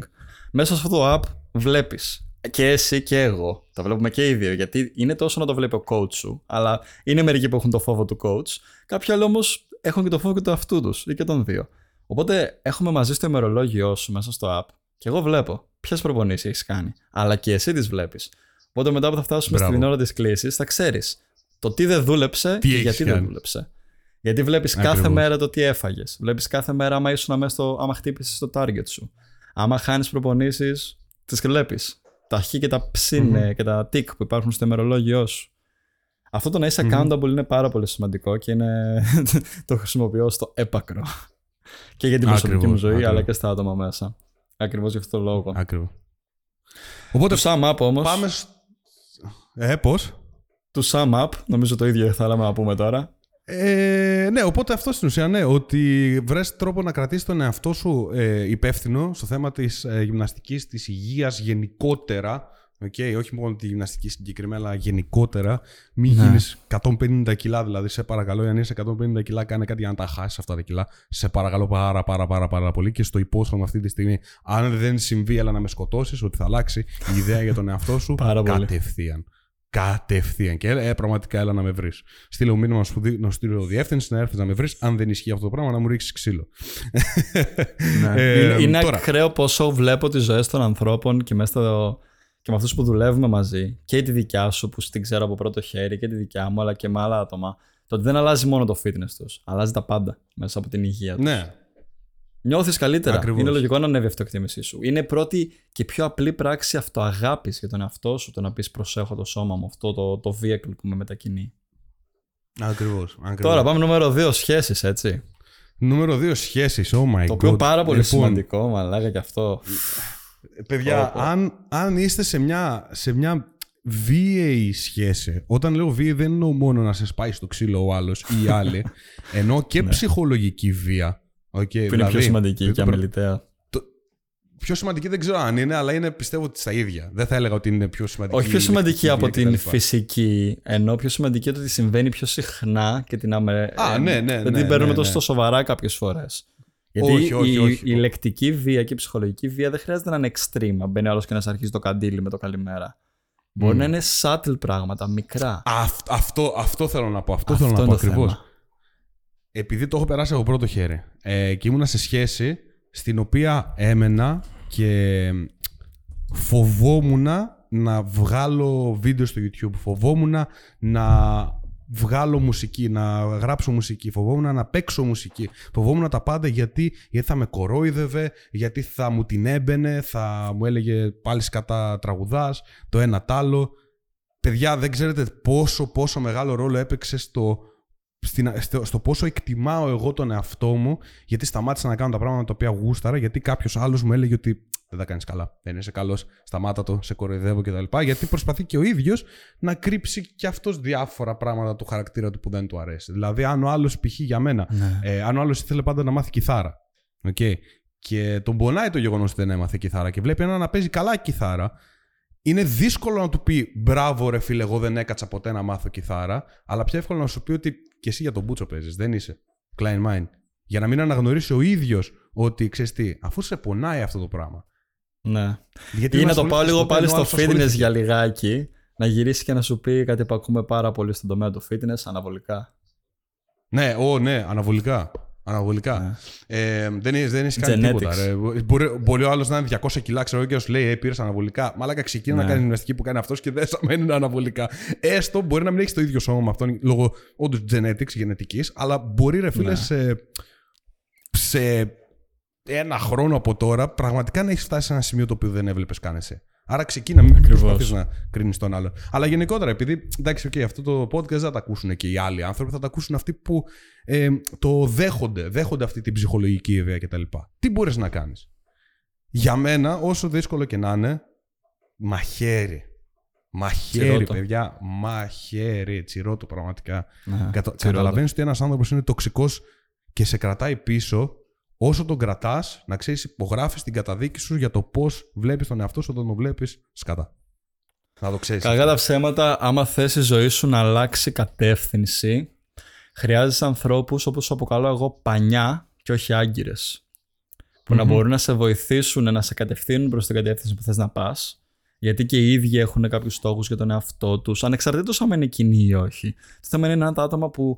Μέσα σε αυτό το app βλέπεις και εσύ και εγώ, τα βλέπουμε και οι δύο, γιατί είναι τόσο να το βλέπει ο coach σου, αλλά είναι μερικοί που έχουν το φόβο του coach, κάποιοι άλλοι όμως έχουν και το φόβο και του αυτού τους ή και των δύο. Οπότε έχουμε μαζί στο ημερολόγιο σου μέσα στο app και εγώ βλέπω ποιες προπονήσεις έχεις κάνει. Αλλά και εσύ τις βλέπεις. Οπότε μετά που θα φτάσουμε Μπράβο. στην ώρα της κλήσης, θα ξέρεις το τι δεν δούλεψε Τι και έχεις γιατί δεν κάνει. δούλεψε. Γιατί βλέπεις κάθε Ακριβώς. μέρα το τι έφαγες. Βλέπεις κάθε μέρα άμα ήσουν μέσα στο. άμα χτύπησες το target σου. Άμα χάνεις προπονήσεις, τις βλέπεις. Τα χ και τα ψ είναι και τα tick που υπάρχουν στο ημερολόγιο σου. Αυτό το να είσαι Μμμ. accountable είναι πάρα πολύ σημαντικό και είναι... το χρησιμοποιώ στο έπακρο. και για την προσωπική Ακριβώς, μου ζωή, αλλά ακριβώς. και στα άτομα μέσα. Ακριβώς γι' αυτό το λόγο. Ακριβώς. Οπότε Το sum up όμως, πάμε. σ- Ε, πώς; το sum up, νομίζω το ίδιο θέλαμε να πούμε τώρα. Ε, ναι, οπότε αυτό στην ουσία, ναι, ότι βρες τρόπο να κρατήσεις τον εαυτό σου ε, υπεύθυνο στο θέμα της ε, γυμναστικής, της υγείας γενικότερα, okay, όχι μόνο τη γυμναστική συγκεκριμένα, αλλά γενικότερα, μην Ναι. γίνεις 150 κιλά, δηλαδή σε παρακαλώ, αν είσαι 150 κιλά, κάνε κάτι για να τα χάσεις αυτά τα κιλά, σε παρακαλώ πάρα πάρα πάρα πάρα πολύ και στο υπόσχομαι αυτή τη στιγμή, αν δεν συμβεί, έλα να με σκοτώσεις, ότι θα αλλάξει η ιδέα για τον εαυτό σου Πάρα πολύ. κατευθείαν. Κατευθείαν. Και ε, πραγματικά έλα να με βρεις. Στείλε μου μήνυμα να σου δι- να σου στείλω διεύθυνση, να έρθεις να με βρεις. Αν δεν ισχύει αυτό το πράγμα, να μου ρίξεις ξύλο. Ε, είναι είναι τώρα. ακραίο πόσο βλέπω τις ζωές των ανθρώπων και, μέσα στο... και με αυτούς που δουλεύουμε μαζί και τη δικιά σου που την ξέρω από πρώτο χέρι και τη δικιά μου αλλά και με άλλα άτομα το ότι δεν αλλάζει μόνο το fitness τους, αλλάζει τα πάντα μέσα από την υγεία τους. ναι, Νιώθεις καλύτερα. Ακριβώς. Είναι λογικό να ανέβει η αυτοεκτίμησή σου. Είναι πρώτη και πιο απλή πράξη αυτοαγάπης για τον εαυτό σου το να πεις προσέχω το σώμα μου, αυτό το, το vehicle που με μετακινεί. ακριβώς. Τώρα πάμε νούμερο 2, σχέσεις, έτσι. Νούμερο 2, σχέσεις. Oh my Το god. οποίο πάρα πολύ Λοιπόν, σημαντικό, μαλάκα και αυτό. Παιδιά, Πω, πω. αν, αν είστε σε μια, σε μια βίαιη σχέση, όταν λέω βίαιη δεν εννοώ μόνο να σε σπάει στο ξύλο ο άλλος ή η άλλη, εννοώ και ψυχολογική βία. Okay, Ναι. Που είναι πιο σημαντική και αμεληταία. Πιο σημαντική δεν ξέρω αν είναι, αλλά είναι πιστεύω ότι στα ίδια. Δεν θα έλεγα ότι είναι πιο σημαντική. Όχι πιο η σημαντική ηλεκτρική από βία την κτλ. φυσική, ενώ πιο σημαντική είναι ότι συμβαίνει πιο συχνά και την αμε... Α, ε, ναι, ναι, δεν ναι, την παίρνουμε ναι, τόσο ναι. σοβαρά κάποιες φορές. Γιατί Όχι, όχι, η, όχι. η λεκτική βία και η ψυχολογική βία δεν χρειάζεται να είναι extreme. Αν μπαίνει άλλος και να σε αρχίζει το καντήλι με το καλημέρα. Μπορεί Μμ. να είναι subtle πράγματα, μικρά. Αυτ- αυτό, αυτό θέλω να πω. Αυτό, Αυτό θέλω να είναι πω το ακριβώς. Θέμα. Επειδή το έχω περάσει από πρώτο χέρι ε, και ήμουνα σε σχέση στην οποία έμενα και φοβόμουν να βγάλω βίντεο στο YouTube. Φοβόμουν να βγάλω μουσική, να γράψω μουσική, φοβόμουν να παίξω μουσική, φοβόμουν τα πάντα γιατί, γιατί θα με κορόιδευε, γιατί θα μου την έμπαινε, θα μου έλεγε πάλι σκατά τραγουδάς, το ένα τ' άλλο. Παιδιά, δεν ξέρετε πόσο, πόσο μεγάλο ρόλο έπαιξε στο, στο, στο πόσο εκτιμάω εγώ τον εαυτό μου, γιατί σταμάτησα να κάνω τα πράγματα τα οποία γούσταρα, γιατί κάποιος άλλος μου έλεγε ότι δεν τα κάνεις καλά. Δεν είσαι καλός, σταμάτα το, σε κοροϊδεύω κτλ. Γιατί προσπαθεί και ο ίδιος να κρύψει και αυτός διάφορα πράγματα του χαρακτήρα του που δεν του αρέσει. Δηλαδή, αν ο άλλος π.χ. για μένα, Ναι. ε, αν ο άλλος ήθελε πάντα να μάθει κιθάρα. Okay, και τον πονάει το γεγονός ότι δεν έμαθε κιθάρα και βλέπει έναν να παίζει καλά κιθάρα, είναι δύσκολο να του πει μπράβο ρε φίλε, εγώ δεν έκατσα ποτέ να μάθω κιθάρα, αλλά πιο εύκολο να σου πει ότι και εσύ για τον Μπούτσο παίζεις, δεν είσαι. Klein mind. Για να μην αναγνωρίσει ο ίδιος ότι ξέρεις τι, αφού σε πονάει αυτό το πράγμα. Ναι. Γιατί Ή δεν να το πάω ασχολήθηκες λίγο ποτέ, πάλι ενώ στο άλλος fitness ασχολήθηκε. για λιγάκι, να γυρίσει και να σου πει κάτι που ακούμε πάρα πολύ στον τομέα του fitness, αναβολικά. Ναι, ω, ναι, αναβολικά. Αναβολικά. Ναι. Ε, δεν έχει δεν έχεις κάνει Genetics. τίποτα. Ρε. Μπορεί, μπορεί ο άλλος να είναι 200 κιλά, ξέρω εγώ, και να σου λέει: Ε, πήρες αναβολικά. Μαλάκα ξεκίνα Ναι. να κάνει γυμναστική που κάνει αυτός και δεν θα μένουν αναβολικά. Έστω μπορεί να μην έχεις το ίδιο σώμα με αυτόν λόγω όντως genetics, γενετικής, αλλά μπορεί ρε φίλε Ναι. σε, σε ένα χρόνο από τώρα πραγματικά να έχεις φτάσει σε ένα σημείο το οποίο δεν έβλεπες καν εσύ. Άρα ξεκίνα, μην Ακριβώς. προσπαθείς να κρίνεις τον άλλον. Αλλά γενικότερα, επειδή εντάξει, okay, αυτό το podcast δεν θα τα ακούσουν και οι άλλοι άνθρωποι, θα τα ακούσουν αυτοί που ε, το δέχονται, δέχονται αυτή την ψυχολογική ιδέα κτλ. Τι μπορείς να κάνεις; Για μένα, όσο δύσκολο και να είναι, μαχαίρι. Μαχαίρι, Τσιρότο. παιδιά. Μαχαίρι. Τσιρότο, πραγματικά. Ναι. Κατα... Τσιρότο. Καταλαβαίνεις ότι ένας άνθρωπος είναι τοξικός και σε κρατάει πίσω. Όσο τον κρατάς, να ξέρεις, υπογράφεις την καταδίκη σου για το πώς βλέπεις τον εαυτό σου όταν τον βλέπεις σκατά. Να το ξέρεις. Κακά τα ψέματα, άμα θες η ζωή σου να αλλάξει κατεύθυνση, χρειάζεσαι ανθρώπους όπως σου αποκαλώ εγώ πανιά και όχι άγκυρες. Που να Μμμ. μπορούν να σε βοηθήσουν να σε κατευθύνουν προς την κατεύθυνση που θες να πας. Γιατί και οι ίδιοι έχουν κάποιους στόχους για τον εαυτό τους, ανεξαρτήτως άμα είναι κοινοί ή όχι. Το θέμα είναι να είναι τα άτομα που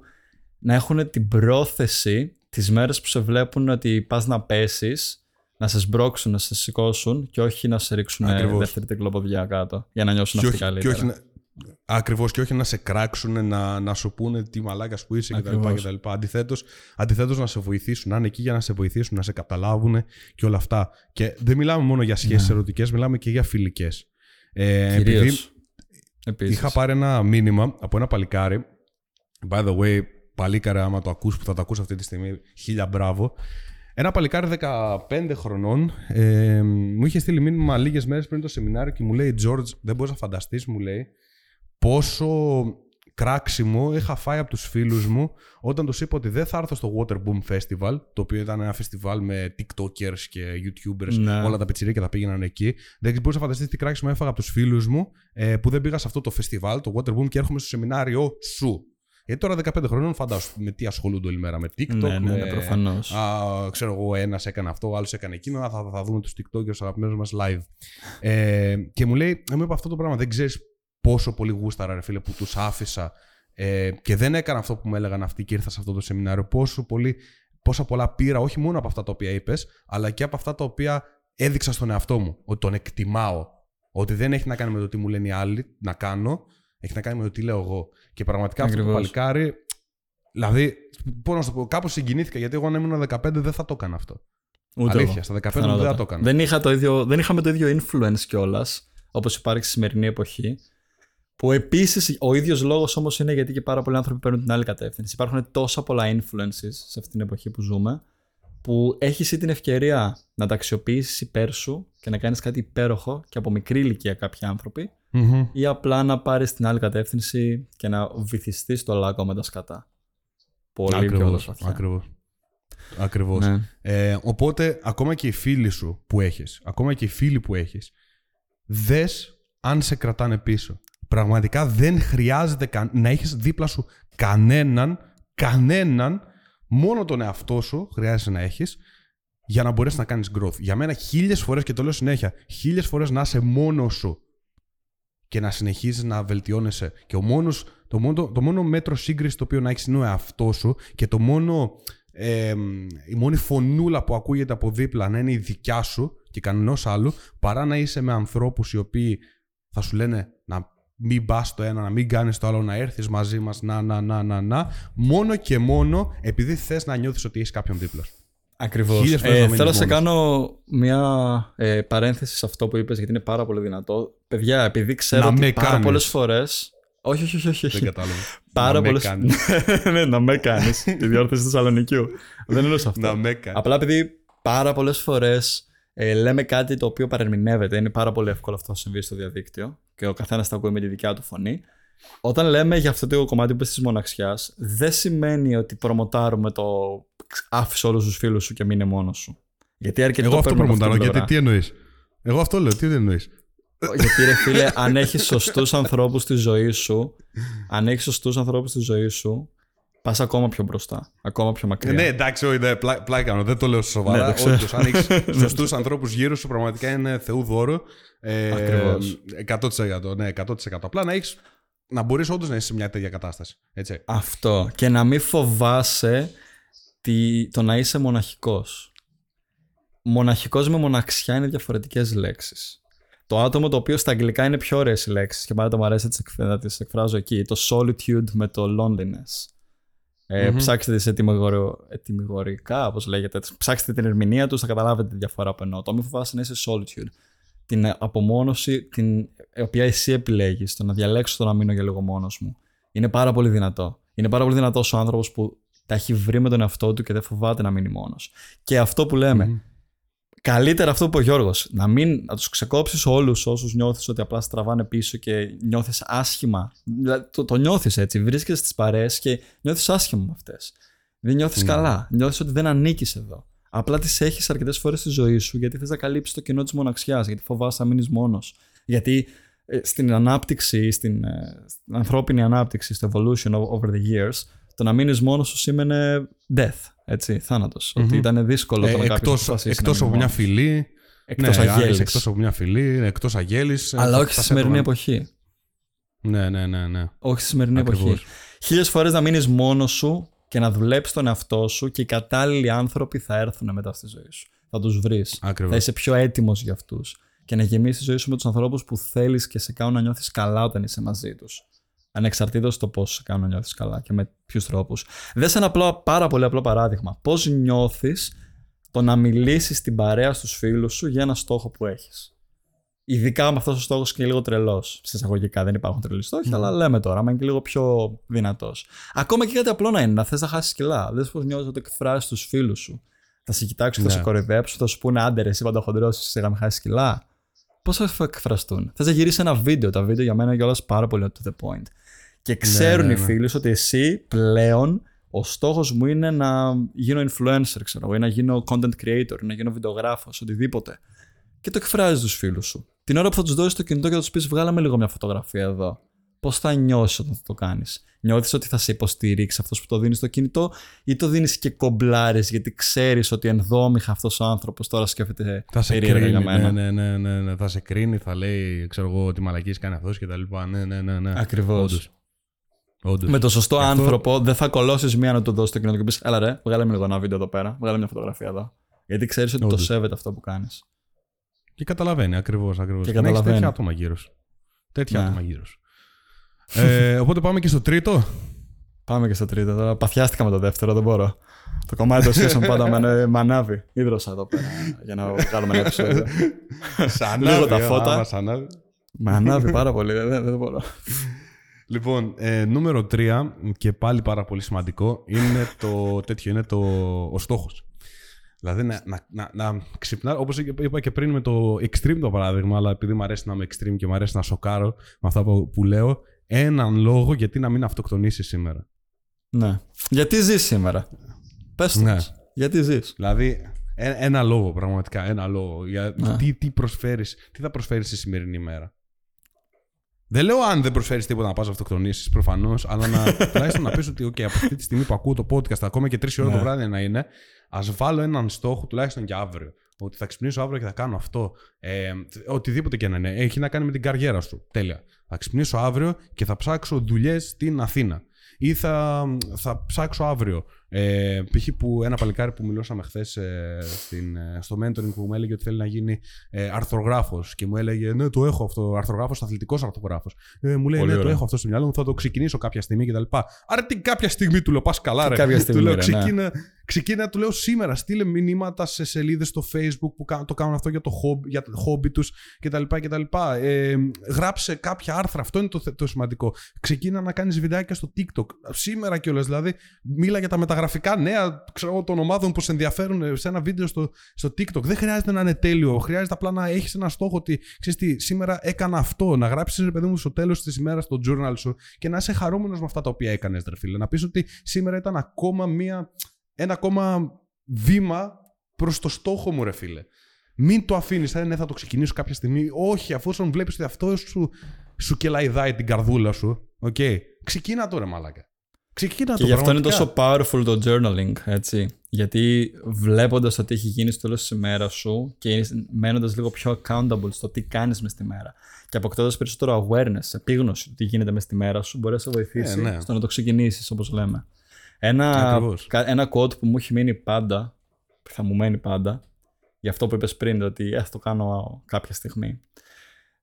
να έχουν την πρόθεση τις μέρες που σε βλέπουν ότι πας να πέσεις, να σε σμπρώξουν, να σε σηκώσουν και όχι να σε ρίξουν Ακριβώς. δεύτερη τρικλοποδιά κάτω για να νιώσουν και αυτοί όχι, και καλύτερα. όχι να, Ακριβώς και όχι να σε κράξουν, να, να σου πούνε τι μαλάκας που είσαι κτλ. Ακριβώς. κτλ. Αντιθέτως, αντιθέτως να σε βοηθήσουν, να είναι εκεί για να σε βοηθήσουν, να σε καταλάβουν και όλα αυτά. Και δεν μιλάμε μόνο για σχέσεις Ναι. ερωτικές, μιλάμε και για φιλικές. Ε, Κυρίως. επειδή Επίσης. είχα πάρει ένα μήνυμα από ένα παλικάρι, by the way, παλίκαρε άμα το ακούς που θα το ακούς αυτή τη στιγμή, χίλια μπράβο. Ένα παλικάρι 15 χρονών ε, μου είχε στείλει μήνυμα λίγες μέρες πριν το σεμινάριο και μου λέει George, δεν μπορείς να φανταστείς, μου λέει, πόσο κράξιμο είχα φάει από τους φίλους μου όταν τους είπα ότι δεν θα έρθω στο Water Boom Festival, το οποίο ήταν ένα φεστιβάλ με TikTokers και YouTubers, Ναι. όλα τα πιτσιρίκια θα πήγαιναν εκεί. Δεν μπορείς να φανταστείς τι κράξιμο έφαγα από τους φίλους μου ε, που δεν πήγα σε αυτό το φεστιβάλ, το Water Boom και έρχομαι στο σεμινάριο σου. Γιατί τώρα 15 χρονών φαντάσου με τι ασχολούνται όλη μέρα, με TikTok, Ναι, ναι, με... ναι, προφανώς. Α, ξέρω εγώ, ένας έκανε αυτό, ο άλλος έκανε εκείνο. Θα, θα, θα δούμε τους TikTokers αγαπημένους μας live. Ε, και μου λέει, μου είπε αυτό το πράγμα. Δεν ξέρεις πόσο πολύ γούσταρα, ρε φίλε, που τους άφησα ε, και δεν έκανα αυτό που μου έλεγαν αυτοί και ήρθα σε αυτό το σεμινάριο. Πόσο πολύ, πόσα πολλά πήρα, όχι μόνο από αυτά τα οποία είπες, αλλά και από αυτά τα οποία έδειξα στον εαυτό μου. Ότι τον εκτιμάω. Ότι δεν έχει να κάνει με το τι μου λένε οι άλλοι να κάνω, έχει να κάνει με το τι λέω εγώ. Και πραγματικά αυτό το Ακριβώς. παλικάρι. Δηλαδή, πώς να σου το πω, κάπως συγκινήθηκα γιατί εγώ αν ήμουν 15 δεν θα το έκανα αυτό. Ούτε Αλήθεια, εγώ. στα 15 μου δεν Πιθανότατα. θα το έκανα. Δεν, είχα το ίδιο, δεν είχαμε το ίδιο influence κιόλας, όπως υπάρχει στη σημερινή εποχή. Που επίσης ο ίδιος λόγος όμως είναι γιατί και πάρα πολλοί άνθρωποι παίρνουν την άλλη κατεύθυνση. Υπάρχουν τόσα πολλά influences σε αυτή την εποχή που ζούμε, που έχεις εσύ την ευκαιρία να τα αξιοποιήσεις υπέρ σου και να κάνεις κάτι υπέροχο και από μικρή ηλικία κάποιοι άνθρωποι, Μμμ. ή απλά να πάρεις την άλλη κατεύθυνση και να βυθιστείς στο λάκκο με τα σκατά. Πολύ πιο Ακριβώς, βαθιά. ακριβώς. Ακριβώς. Ναι. Ε, οπότε, ακόμα και οι φίλοι σου που έχεις, ακόμα και οι φίλοι που έχεις, δες αν σε κρατάνε πίσω. Πραγματικά δεν χρειάζεται κα- να έχεις δίπλα σου κανέναν, κανέναν, μόνο τον εαυτό σου χρειάζεται να έχεις για να μπορέσεις να κάνεις growth. Για μένα χίλιες φορές, και το λέω συνέχεια, χίλιες φορές να είσαι μόνος σου και να συνεχίζεις να βελτιώνεσαι. Και ο μόνος, το, μόνο, το μόνο μέτρο σύγκρισης το οποίο να έχεις είναι ο εαυτός σου και το μόνο, ε, η μόνη φωνούλα που ακούγεται από δίπλα να είναι η δικιά σου και κανενός άλλου, παρά να είσαι με ανθρώπους οι οποίοι θα σου λένε να μην πας στο ένα, να μην κάνεις το άλλο, να έρθεις μαζί μας, να, να, να, να, να. Μόνο και μόνο επειδή θες να νιώθεις ότι έχεις κάποιον δίπλα σου. Ακριβώς. Χίλιες φορές να Ε, μείνεις θέλω να σε μόνος. κάνω μια ε, παρένθεση σε αυτό που είπες, γιατί είναι πάρα πολύ δυνατό. Παιδιά, επειδή ξέρω Να ότι με πάρα κάνεις. πολλές φορέ. Όχι, όχι, όχι. όχι, Δεν όχι. κατάλαβα. Πάρα να με πολλέ κάνεις. ναι, να με κάνεις. Τη διόρθωση του Θεσσαλονικιού. Δεν εννοούσα αυτό. να με κάνεις. Απλά επειδή πάρα πολλές φορές ε, λέμε κάτι το οποίο παρερμηνεύεται, είναι πάρα πολύ εύκολο αυτό να συμβεί στο διαδίκτυο και ο καθένας τα ακούει με τη δικιά του φωνή. Όταν λέμε για αυτό το κομμάτι που της μοναξιάς, δεν σημαίνει ότι προμοτάρουμε το άφησε όλους τους φίλους σου και μείνε μόνος σου. Γιατί αρκετοί Εγώ το αυτό παίρνουν από προμοντάρω. αυτή την Γιατί πλευρά. τι εννοείς; Εγώ αυτό λέω. Τι δεν εννοείς; Γιατί ρε φίλε, αν έχεις σωστούς ανθρώπους στη ζωή σου, αν έχεις σωστούς ανθρώπους στη ζωή σου, πας ακόμα πιο μπροστά. Ακόμα πιο μακριά. Ναι, εντάξει, όχι, ναι, πλά, πλάι κάνω. Δεν το λέω Ναι, σοβαρά. το ξέρω. Όντως, αν έχεις σωστούς ανθρώπους γύρω σου, πραγματικά είναι θεού δώρο. Ε, Ακριβώς. 100%. Ναι, 100%. Απλά να έχεις. Να μπορείς όντως να είσαι σε μια τέτοια κατάσταση. Έτσι. Αυτό. Και να μην φοβάσαι τη, το να είσαι μοναχικός. Μοναχικός με μοναξιά είναι διαφορετικές λέξεις. Το άτομο το οποίο στα αγγλικά είναι πιο ωραίες οι λέξεις και πάντα μου αρέσει να τις εκφ- να τις εκφράζω εκεί. Το solitude με το loneliness. Ε, Μμμ. Ψάξτε τις ετοιμιγοριο- ετοιμιγορικά, όπως λέγεται. Ψάξτε την ερμηνεία τους, θα καταλάβετε τη διαφορά που εννοώ. Το μη φοβάσαι να είσαι solitude. Την απομόνωση, την οποία εσύ επιλέγεις, το να διαλέξω το να μείνω για λίγο μόνος μου. Είναι πάρα πολύ δυνατό. Είναι πάρα πολύ δυνατός ο άνθρωπος που τα έχει βρει με τον εαυτό του και δεν φοβάται να μείνει μόνος. Και αυτό που λέμε, Μμμ. Καλύτερα αυτό που είπε ο Γιώργος, να, μην, να τους ξεκόψεις όλους όσους νιώθεις ότι απλά στραβάνε πίσω και νιώθεις άσχημα. Δηλαδή, το, το νιώθεις έτσι. Βρίσκεσαι στις παρέες και νιώθεις άσχημα με αυτές. Δεν νιώθεις Ναι. καλά. Νιώθεις ότι δεν ανήκεις εδώ. Απλά τις έχεις αρκετές φορές στη ζωή σου γιατί θες να καλύψεις το κενό της μοναξιάς, γιατί φοβάσαι να μείνεις μόνος. Γιατί ε, στην ανάπτυξη, στην, ε, στην ανθρώπινη ανάπτυξη, στο evolution o- over the years, το να μείνεις μόνος σου σήμαινε death. Έτσι, θάνατος. Ότι ήταν δύσκολο το να Ε, κάποιος εκτός, αποφασίσει εκτός να από μείνει μια μόνος. φυλή. Εκτός ναι, αγέλης. αν είσαι εκτός από μια φυλή, εκτός αγέλης. ε, Αλλά θα- όχι θα στη σε σημερινή έβγαλε. εποχή. Ναι, ναι, ναι, ναι. Όχι στη σημερινή Ακριβώς. εποχή. Χίλιες φορές να μείνεις μόνος σου και να δουλέψεις τον εαυτό σου και οι κατάλληλοι άνθρωποι θα έρθουν μετά στη ζωή σου. Θα τους βρεις. Ακριβώς. Θα είσαι πιο έτοιμος για αυτούς. Και να γεμίσεις τη ζωή σου με τους ανθρώπους που θέλεις και σε κάνουν να νιώθεις καλά όταν είσαι μαζί τους. Ανεξαρτήτως το πώς σε κάνουν να νιώθεις καλά και με ποιους τρόπους. Δες ένα απλό, πάρα πολύ απλό παράδειγμα. Πώς νιώθεις το να μιλήσεις στην παρέα στους φίλους σου για ένα στόχο που έχεις. Ειδικά με αυτός ο στόχος και λίγο τρελός. Σε εισαγωγικά δεν υπάρχουν τρελοί στόχοι, αλλά λέμε τώρα, άμα είναι και λίγο πιο δυνατός. Ακόμα και κάτι απλό να είναι, να θες να χάσεις κιλά. Δεν πώς νιώθεις ότι εκφράζεις τους φίλους σου. Θα σε κοιτάξουν, θα Ναι. σε κοροϊδέψουν, θα σου πούνε άντε, ρε, εσύ παντοχοντρό, εσύ να χάσει κιλά. Πώ θα εκφραστούν. Θες να γυρίσεις ένα βίντεο. Τα βίντεο για μένα είναι κιόλας πάρα πολύ to the point. Και ξέρουν ναι, οι ναι. φίλοι σου ότι εσύ πλέον ο στόχος μου είναι να γίνω influencer, ξέρω εγώ, ή να γίνω content creator, ή να γίνω βιντεογράφος, οτιδήποτε. Και το εκφράζεις τους φίλους σου. Την ώρα που θα τους δώσεις το κινητό και θα τους πεις: Βγάλαμε λίγο μια φωτογραφία εδώ. Πώς θα νιώσεις όταν θα το κάνεις. Νιώθεις ότι θα σε υποστηρίξει αυτός που το δίνει στο κινητό, ή το δίνεις και κομπλάρει γιατί ξέρεις ότι ενδόμηχα αυτός ο άνθρωπος τώρα σκέφτεται Θα σε περίεργα κρίνει, για μένα. ναι, ναι, ναι, ναι, ναι. Θα σε κρίνει, θα λέει, ξέρω εγώ, ότι μαλακίες κάνει αυτός και τα λοιπά. Ναι, ναι, ναι, ναι. Ακριβώς. Όντως. Όντως. Με το σωστό Αυτό- άνθρωπο δεν θα κολώσεις μία να του δώσει το κινητό και πεις: Έλα ρε, βγάλε με λίγο ένα βίντεο εδώ πέρα, βγάλε μια φωτογραφία εδώ. Γιατί ξέρεις ότι το Όντως. σέβεται αυτό που κάνεις. Και καταλαβαίνει, ακριβώς, ακριβώς. Και Να έχεις καταλαβαίνει. τέτοια άτομα γύρω σου. Τέτοια Ναι. άτομα γύρω σου. Ε, οπότε πάμε και στο τρίτο. Πάμε και στο τρίτο. Τώρα παθιάστηκα με το δεύτερο, δεν μπορώ. Το κομμάτι των σχέσεων πάντα με, με ανάβει. Ίδρωσα εδώ πέρα για να βγάλουμε ένα επεισόδιο. Σαν Λίγο τα φώτα. ανάβει. με ανάβει πάρα πολύ, δεν, δεν, δεν μπορώ. Λοιπόν, ε, νούμερο 3 και πάλι πάρα πολύ σημαντικό είναι το τέτοιο, είναι το, ο στόχος. Δηλαδή να, να, να, να ξυπνά, όπως είπα και πριν με το extreme το παράδειγμα, αλλά επειδή μου αρέσει να είμαι extreme και μου αρέσει να σοκάρω με αυτά που, που λέω, έναν λόγο γιατί να μην αυτοκτονήσει σήμερα. Ναι. Γιατί ζεις σήμερα; Πες το. Ναι. μας. Γιατί ζεις; Δηλαδή, ε- ένα λόγο πραγματικά, ένα λόγο. Για Ναι. τι, τι, προσφέρεις, τι θα προσφέρεις στη σημερινή ημέρα. Δεν λέω αν δεν προσφέρεις τίποτα να πας αυτοκτονήσεις, προφανώς, αλλά να, τουλάχιστον να πεις ότι okay, από αυτή τη στιγμή που ακούω το podcast, ακόμα και τρεις ώρα Ναι. το βράδυ να είναι, ας βάλω έναν στόχο τουλάχιστον και αύριο. Ότι θα ξυπνήσω αύριο και θα κάνω αυτό. Ε, οτιδήποτε και να είναι. Έχει να κάνει με την καριέρα σου. Τέλεια. Θα ξυπνήσω αύριο και θα ψάξω δουλειές στην Αθήνα. Ή θα, θα ψάξω αύριο Ε, π.χ. που ένα παλικάρι που μιλούσαμε χθες ε, στο mentoring που μου έλεγε ότι θέλει να γίνει ε, αρθρογράφος και μου έλεγε Ναι, το έχω αυτό. Αρθρογράφος, αθλητικός αρθρογράφος. Ε, μου λέει Ναι, το έχω αυτό στο μυαλό μου, θα το ξεκινήσω κάποια στιγμή κτλ. Άρα τι κάποια στιγμή του λέω, πας καλά, ρε. Κάποια στιγμή, του λέω, ρε, ναι. ξεκίνα, ξεκίνα, του λέω σήμερα, στείλε μηνύματα σε σελίδες στο Facebook που κα- το κάνουν αυτό για το χόμπι, για το χόμπι τους κτλ. κτλ. Ε, γράψε κάποια άρθρα, αυτό είναι το, θε- το σημαντικό. Ξεκίνα να κάνεις βιντεάκια στο TikTok. Σήμερα κιόλας, δηλαδή, μίλα για τα μεταγραφικά νέα ξέρω, εγώ, των ομάδων που σε ενδιαφέρουν σε ένα βίντεο στο, στο TikTok. Δεν χρειάζεται να είναι τέλειο. Χρειάζεται απλά να έχεις ένα στόχο ότι ξέρεις τι, σήμερα έκανα αυτό. Να γράψεις, ρε παιδί μου, στο τέλος της ημέρας στο journal σου και να είσαι χαρούμενος με αυτά τα οποία έκανες, ρε φίλε. Να πεις ότι σήμερα ήταν ακόμα μία, ένα ακόμα βήμα προς το στόχο μου, ρε φίλε. Μην το αφήνεις, θα, ναι, θα το ξεκινήσω κάποια στιγμή. Όχι, αφού βλέπεις ότι αυτό σου, σου κελαϊδάει την καρδούλα σου. Οκ. Ξεκίνα τώρα, μαλάκα. Ξεκίνα Και το γι' αυτό είναι πραγματικά. τόσο powerful το journaling, έτσι. Γιατί βλέποντας το τι έχει γίνει στο τέλος της ημέρας σου και μένοντας λίγο πιο accountable στο τι κάνεις μες στη μέρα και αποκτώντας περισσότερο awareness, επίγνωση του τι γίνεται μες στη μέρα σου, μπορεί να σε βοηθήσει Ε, ναι. στο να το ξεκινήσεις, όπως λέμε. Ένα, Ακριβώς. κα- ένα quote που μου έχει μείνει πάντα, που θα μου μένει πάντα, για αυτό που είπες πριν, ότι ε, θα το κάνω κάποια στιγμή.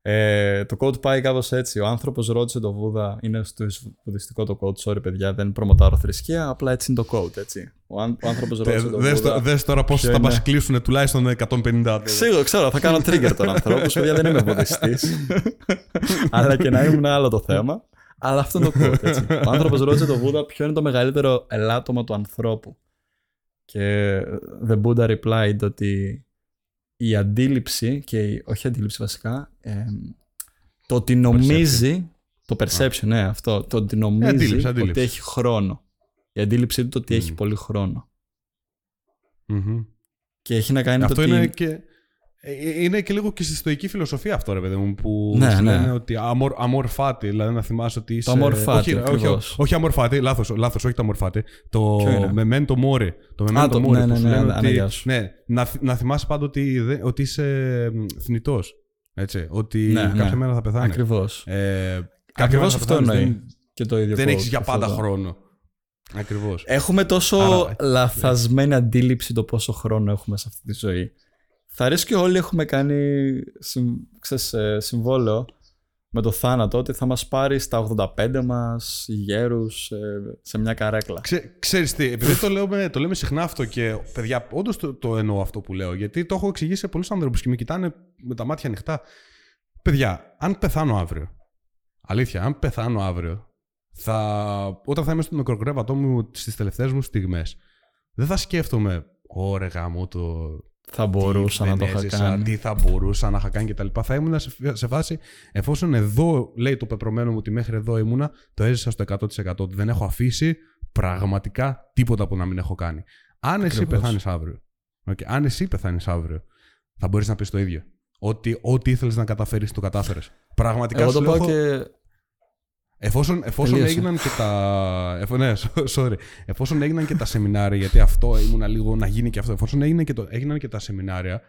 Ε, το quote πάει κάπως έτσι. Ο άνθρωπος ρώτησε τον Βούδα. Είναι στο βουδιστικό το quote. Sorry, παιδιά, δεν προμοτάρω θρησκεία. Απλά έτσι είναι το quote, έτσι. Ο, αν- ο άνθρωπος Τε- ρώτησε τον Δες, Βούδα. το- δες τώρα πώ ποιο θα είναι; μας κλείσουν τουλάχιστον 150 άτομα. Ξέρω, ξέρω, θα κάνω trigger τον ανθρώπου. Παιδιά, δεν είμαι βουδιστής. Αλλά και να ήμουν άλλο το θέμα. Αλλά αυτό είναι το quote, έτσι. Ο άνθρωπος ρώτησε τον Βούδα ποιο είναι το μεγαλύτερο ελάττωμα του ανθρώπου; Και the Buddha replied ότι η αντίληψη και η, όχι αντίληψη βασικά, ε, το ότι νομίζει, το perception, ναι, αυτό, το ότι νομίζει αντίληψη, αντίληψη. ότι έχει χρόνο. Η αντίληψη του το ότι έχει Μμ. πολύ χρόνο. Μμμ. Και έχει να κάνει Αυτό το ότι... είναι και. Ε, Είναι και λίγο και στη στοική φιλοσοφία αυτό, ρε παιδί μου, που Ναι, σου ναι. λένε ότι αμορ, αμορφάτη, δηλαδή να θυμάσαι ότι είσαι... αμορφάτη, όχι, όχι, ακριβώς. όχι, αμορφάτη, λάθος, λάθος, όχι το αμορφάτη, το Ποιο είναι; memento mori. Το memento το- mori ναι, που ναι, σου ναι, λένε ναι, ότι, αναγκαία σου. ναι, να, θυ- να θυμάσαι πάντα ότι, δεν- ότι είσαι μ, θνητός, έτσι, ότι Ναι, κάποια ναι. μέρα θα πεθάνεις. Ακριβώς. Ε, κάποια Ακριβώς μέρα θα αυτό πεθάνεις, εννοεί. Δεν, Και το ίδιο δεν quote, έχεις για αυτό πάντα το- χρόνο. Ακριβώς. Έχουμε τόσο Άρα- λαθασμένη αντίληψη το πόσο χρόνο έχουμε σε αυτή τη ζωή. Θα αρέσει και όλοι έχουμε κάνει συμ, ξέρεις, ε, συμβόλαιο με το θάνατο ότι θα μας πάρει στα 85 μας γέρους ε, σε μια καρέκλα. Ξέ, ξέρεις τι, επειδή το, λέμε, το λέμε συχνά αυτό και παιδιά, όντως το, το εννοώ αυτό που λέω, γιατί το έχω εξηγήσει σε πολλούς άνθρωπους και με κοιτάνε με τα μάτια ανοιχτά. Παιδιά, αν πεθάνω αύριο, αλήθεια, αν πεθάνω αύριο, θα, όταν θα είμαι στο μικροκρέβατό μου στις τελευταίες μου στιγμές, δεν θα σκέφτομαι, ωρε γάμο το... Θα μπορούσα τι να το δεν είχα έζησα, κάνει. Τι θα μπορούσα να είχα κάνει κτλ. Θα ήμουν σε, σε φάση, εφόσον εδώ λέει το πεπρωμένο μου ότι μέχρι εδώ ήμουνα, το έζησα στο 100%. Ότι δεν έχω αφήσει πραγματικά τίποτα που να μην έχω κάνει. Αν εσύ Ακριβώς. πεθάνεις αύριο, okay, αν εσύ πεθάνεις αύριο, θα μπορείς να πεις το ίδιο. Ότι ό,τι ήθελες να καταφέρεις, το κατάφερες. Πραγματικά Εγώ σου το λέω, πάω έχω- και... Εφόσον, εφόσον Τελείωσε. έγιναν και τα. Εφ, ναι, sorry. Εφόσον έγιναν και τα σεμινάρια, γιατί αυτό ήμουν λίγο να γίνει και αυτό. Εφόσον έγιναν και, το, έγιναν και τα σεμινάρια,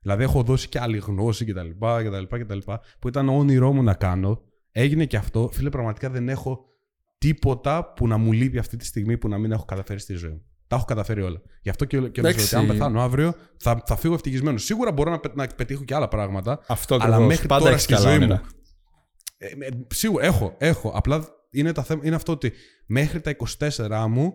δηλαδή έχω δώσει και άλλη γνώση κτλ. κτλ, κτλ που ήταν όνειρό μου να κάνω, έγινε και αυτό. Φίλε, πραγματικά δεν έχω τίποτα που να μου λείπει αυτή τη στιγμή που να μην έχω καταφέρει στη ζωή μου. Τα έχω καταφέρει όλα. Γι' αυτό και, και λέω ότι Εντάξει. αν πεθάνω αύριο θα, θα φύγω ευτυχισμένος. Σίγουρα μπορώ να, πε- να πετύχω και άλλα πράγματα, Αυτό αλλά ακριβώς. μέχρι Πάντα τώρα έχεις στη καλά ζωή όνειρα. μου. Ε, ε, σίγουρα έχω, έχω. Απλά είναι, τα θέμα, είναι αυτό ότι μέχρι τα 24 μου,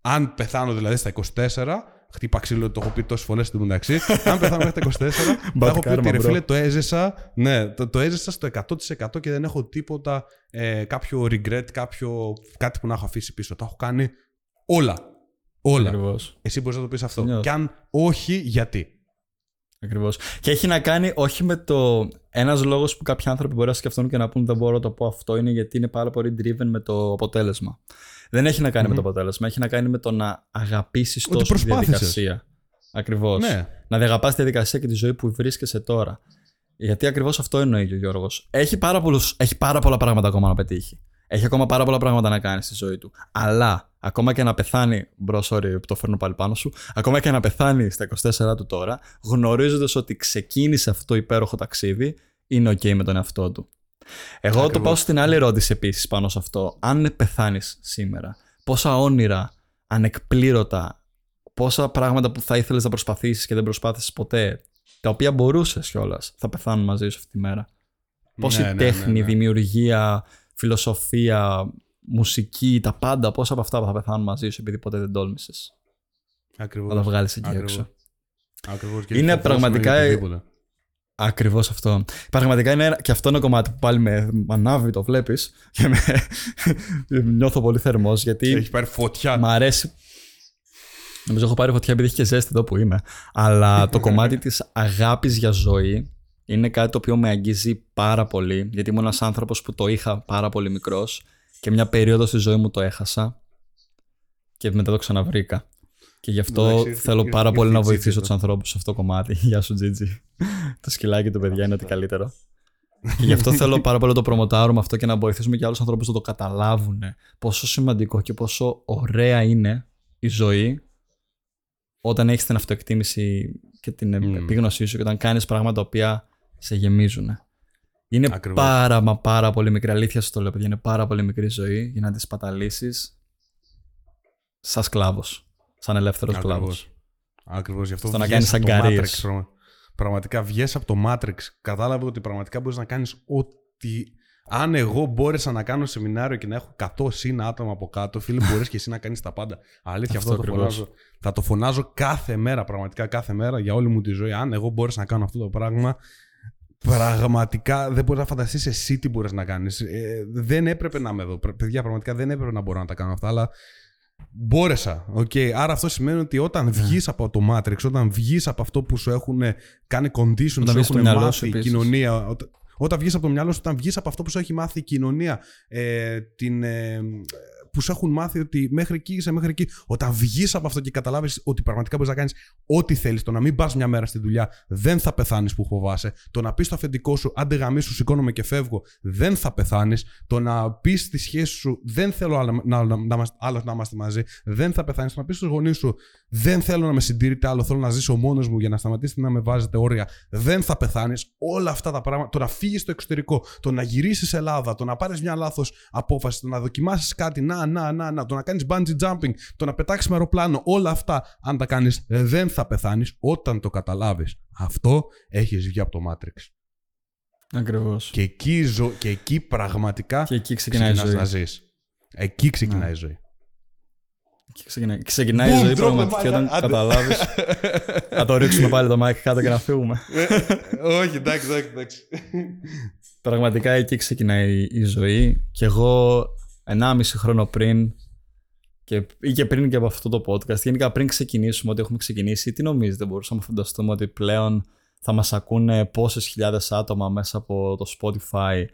αν πεθάνω δηλαδή στα 24, χτύπα ξύλο, το έχω πει τόσες φορές στην μεταξύ. αν πεθάνω μέχρι τα 24, θα έχω πει ότι karma, ρε bro. φίλε το έζησα, ναι, το, το έζησα στο 100% και δεν έχω τίποτα, ε, κάποιο regret, κάποιο, κάτι που να έχω αφήσει πίσω. Τα έχω κάνει όλα. Όλα. Ακριβώς. Εσύ μπορείς να το πεις αυτό. Νιώθω. Και αν όχι, γιατί; Ακριβώς. Και έχει να κάνει όχι με το. Ένας λόγος που κάποιοι άνθρωποι μπορεί να σκεφτούν και να πούν δεν μπορώ να το πω αυτό είναι γιατί είναι πάρα πολύ driven με το αποτέλεσμα. Δεν έχει να κανει με το αποτέλεσμα. Έχει να κάνει με το να αγαπήσεις Ότι τόσο τη προσπάθησες. διαδικασία. Ακριβώς. Ναι. Να διαγαπάς τη διαδικασία και τη ζωή που βρίσκεσαι τώρα. Γιατί ακριβώς αυτό εννοεί και ο Γιώργος. Έχει, πάρα πολλούς- έχει πάρα πολλά πράγματα ακόμα να πετύχει. Έχει ακόμα πάρα πολλά πράγματα να κάνει στη ζωή του. Αλλά ακόμα και να πεθάνει. Μπρο, sorry, που το φέρνω πάλι πάνω σου. Ακόμα και να πεθάνει στα 24 του τώρα, γνωρίζοντας ότι ξεκίνησε αυτό το υπέροχο ταξίδι, είναι OK με τον εαυτό του. Εγώ το Ακριβώς. πάω στην άλλη ερώτηση επίσης πάνω σε αυτό. Αν πεθάνεις σήμερα, πόσα όνειρα ανεκπλήρωτα, πόσα πράγματα που θα ήθελες να προσπαθήσεις και δεν προσπάθησες ποτέ, τα οποία μπορούσες κιόλας, θα πεθάνουν μαζί σου αυτή τη μέρα. Πόση Ναι, ναι, τέχνη, ναι, ναι. δημιουργία, φιλοσοφία, μουσική, τα πάντα, πόσα από αυτά θα πεθάνουν μαζί σου επειδή ποτέ δεν τόλμησες; Ακριβώς. να τα βγάλεις εκεί Ακριβώς. έξω. Ακριβώς. Και Είναι φοβόσουν πραγματικά- για οτιδήποτε. Ακριβώς αυτό. Πραγματικά είναι ένα, και αυτό είναι ένα κομμάτι που πάλι με ανάβει, το βλέπεις και με, νιώθω πολύ θερμός γιατί Έχει πάρει φωτιά. μ' αρέσει. Νομίζω έχω πάρει φωτιά επειδή έχει και ζέστη εδώ που είμαι. Αλλά το κομμάτι της αγάπης για ζωή είναι κάτι το οποίο με αγγίζει πάρα πολύ. Γιατί ήμουν ένας άνθρωπος που το είχα πάρα πολύ μικρός και μια περίοδος στη ζωή μου το έχασα και μετά το ξαναβρήκα. Και γι' αυτό Εντάξει, ήρθε- θέλω ήρθε- πάρα ήρθε πολύ η να Τζίτζι βοηθήσω εδώ. τους ανθρώπους σε αυτό το κομμάτι. Γεια σου, Τζίτζι. το σκυλάκι του παιδιά είναι ότι καλύτερο. και γι' αυτό θέλω πάρα πολύ να το προμοτάρουμε αυτό και να βοηθήσουμε και άλλους ανθρώπους να το καταλάβουν πόσο σημαντικό και πόσο ωραία είναι η ζωή όταν έχεις την αυτοεκτίμηση και την Μμμ. επίγνωσή σου και όταν κάνεις πράγματα τα οποία σε γεμίζουν. Είναι Ακριβώς. πάρα μα πάρα πολύ μικρή αλήθεια σου το λέω παιδιά, είναι πάρα πολύ μικρή ζωή για να τη σπαταλήσεις σαν σκλάβος, σαν ελεύθερος Ακριβώς. σκλάβος. Ακριβώς γι' αυτό Στο να βγες κάνεις από το αγκαρίες. Matrix, πραγμα- Πραγματικά βγες από το Matrix. Κατάλαβε ότι πραγματικά μπορείς να κάνεις ό,τι. Αν εγώ μπόρεσα να κάνω σεμινάριο και να έχω 100 συν άτομα από κάτω, φίλε, μπορείς και εσύ να κάνεις τα πάντα. Αλήθεια, αυτό, Αυτό το ακριβώς. φωνάζω. Θα το φωνάζω κάθε μέρα, πραγματικά κάθε μέρα για όλη μου τη ζωή. Αν εγώ μπόρεσα να κάνω αυτό το πράγμα, πραγματικά δεν μπορείς να φανταστείς εσύ τι μπορείς να κάνεις. δεν έπρεπε να είμαι εδώ. Πρε- Παιδιά, πραγματικά δεν έπρεπε να μπορώ να τα κάνω αυτά, αλλά Μπόρεσα. Okay. Άρα αυτό σημαίνει ότι όταν Ναι. βγεις από το Matrix, όταν βγεις από αυτό που σου έχουν κάνει condition, σου βγεις από το έχουν μυαλό σου μάθει η επίσης. κοινωνία. Όταν, όταν βγεις από το μυαλό σου, όταν βγεις από αυτό που σου έχει μάθει η κοινωνία, ε, την, ε, που σου έχουν μάθει ότι μέχρι εκεί είσαι, μέχρι εκεί. Όταν βγεις από αυτό και καταλάβεις ότι πραγματικά μπορείς να κάνεις ό,τι θέλεις, το να μην πας μια μέρα στη δουλειά, δεν θα πεθάνεις που φοβάσαι. Το να πεις στο αφεντικό σου, άντε γαμί σου, σηκώνομαι και φεύγω, δεν θα πεθάνεις. Το να πεις στη σχέση σου, δεν θέλω άλλο να, να, να, είμαστε- άλλος να είμαστε μαζί, δεν θα πεθάνεις. Το να πεις στους γονείς σου, δεν θέλω να με συντηρείτε άλλο, θέλω να ζήσω μόνος μου για να σταματήσετε να με βάζετε όρια, δεν θα πεθάνεις. Όλα αυτά τα πράγματα, το να φύγεις στο εξωτερικό, το να γυρίσεις Ελλάδα, το να πάρεις μια λάθος απόφαση, το να δοκιμάσεις κάτι, να, να, να, να, το να κάνεις bungee jumping, το να πετάξεις με αεροπλάνο, όλα αυτά, αν τα κάνεις, δεν θα πεθάνεις όταν το καταλάβεις. Αυτό έχεις βγει από το Matrix. Ακριβώς. Και εκεί, ζω, και εκεί πραγματικά Και εκεί ξεκινάει η ξεκινάς ζωή. να ζεις. Εκεί ξεκινάει Ναι. η ζωή. Εκεί ξεκινάει, ξεκινάει η Boom, ζωή drop the πραγματικά mic, όταν άντε. καταλάβεις. να το ρίξουμε πάλι το mic κάτω και να φύγουμε. Όχι, εντάξει, εντάξει, εντάξει. Πραγματικά εκεί ξεκινάει η ζωή και εγώ 1,5 χρόνο πριν και, ή και πριν και από αυτό το podcast, γενικά πριν ξεκινήσουμε ό,τι έχουμε ξεκινήσει, τι νομίζετε, μπορούσαμε να φανταστούμε ότι πλέον θα μας ακούνε πόσες χιλιάδες άτομα μέσα από το Spotify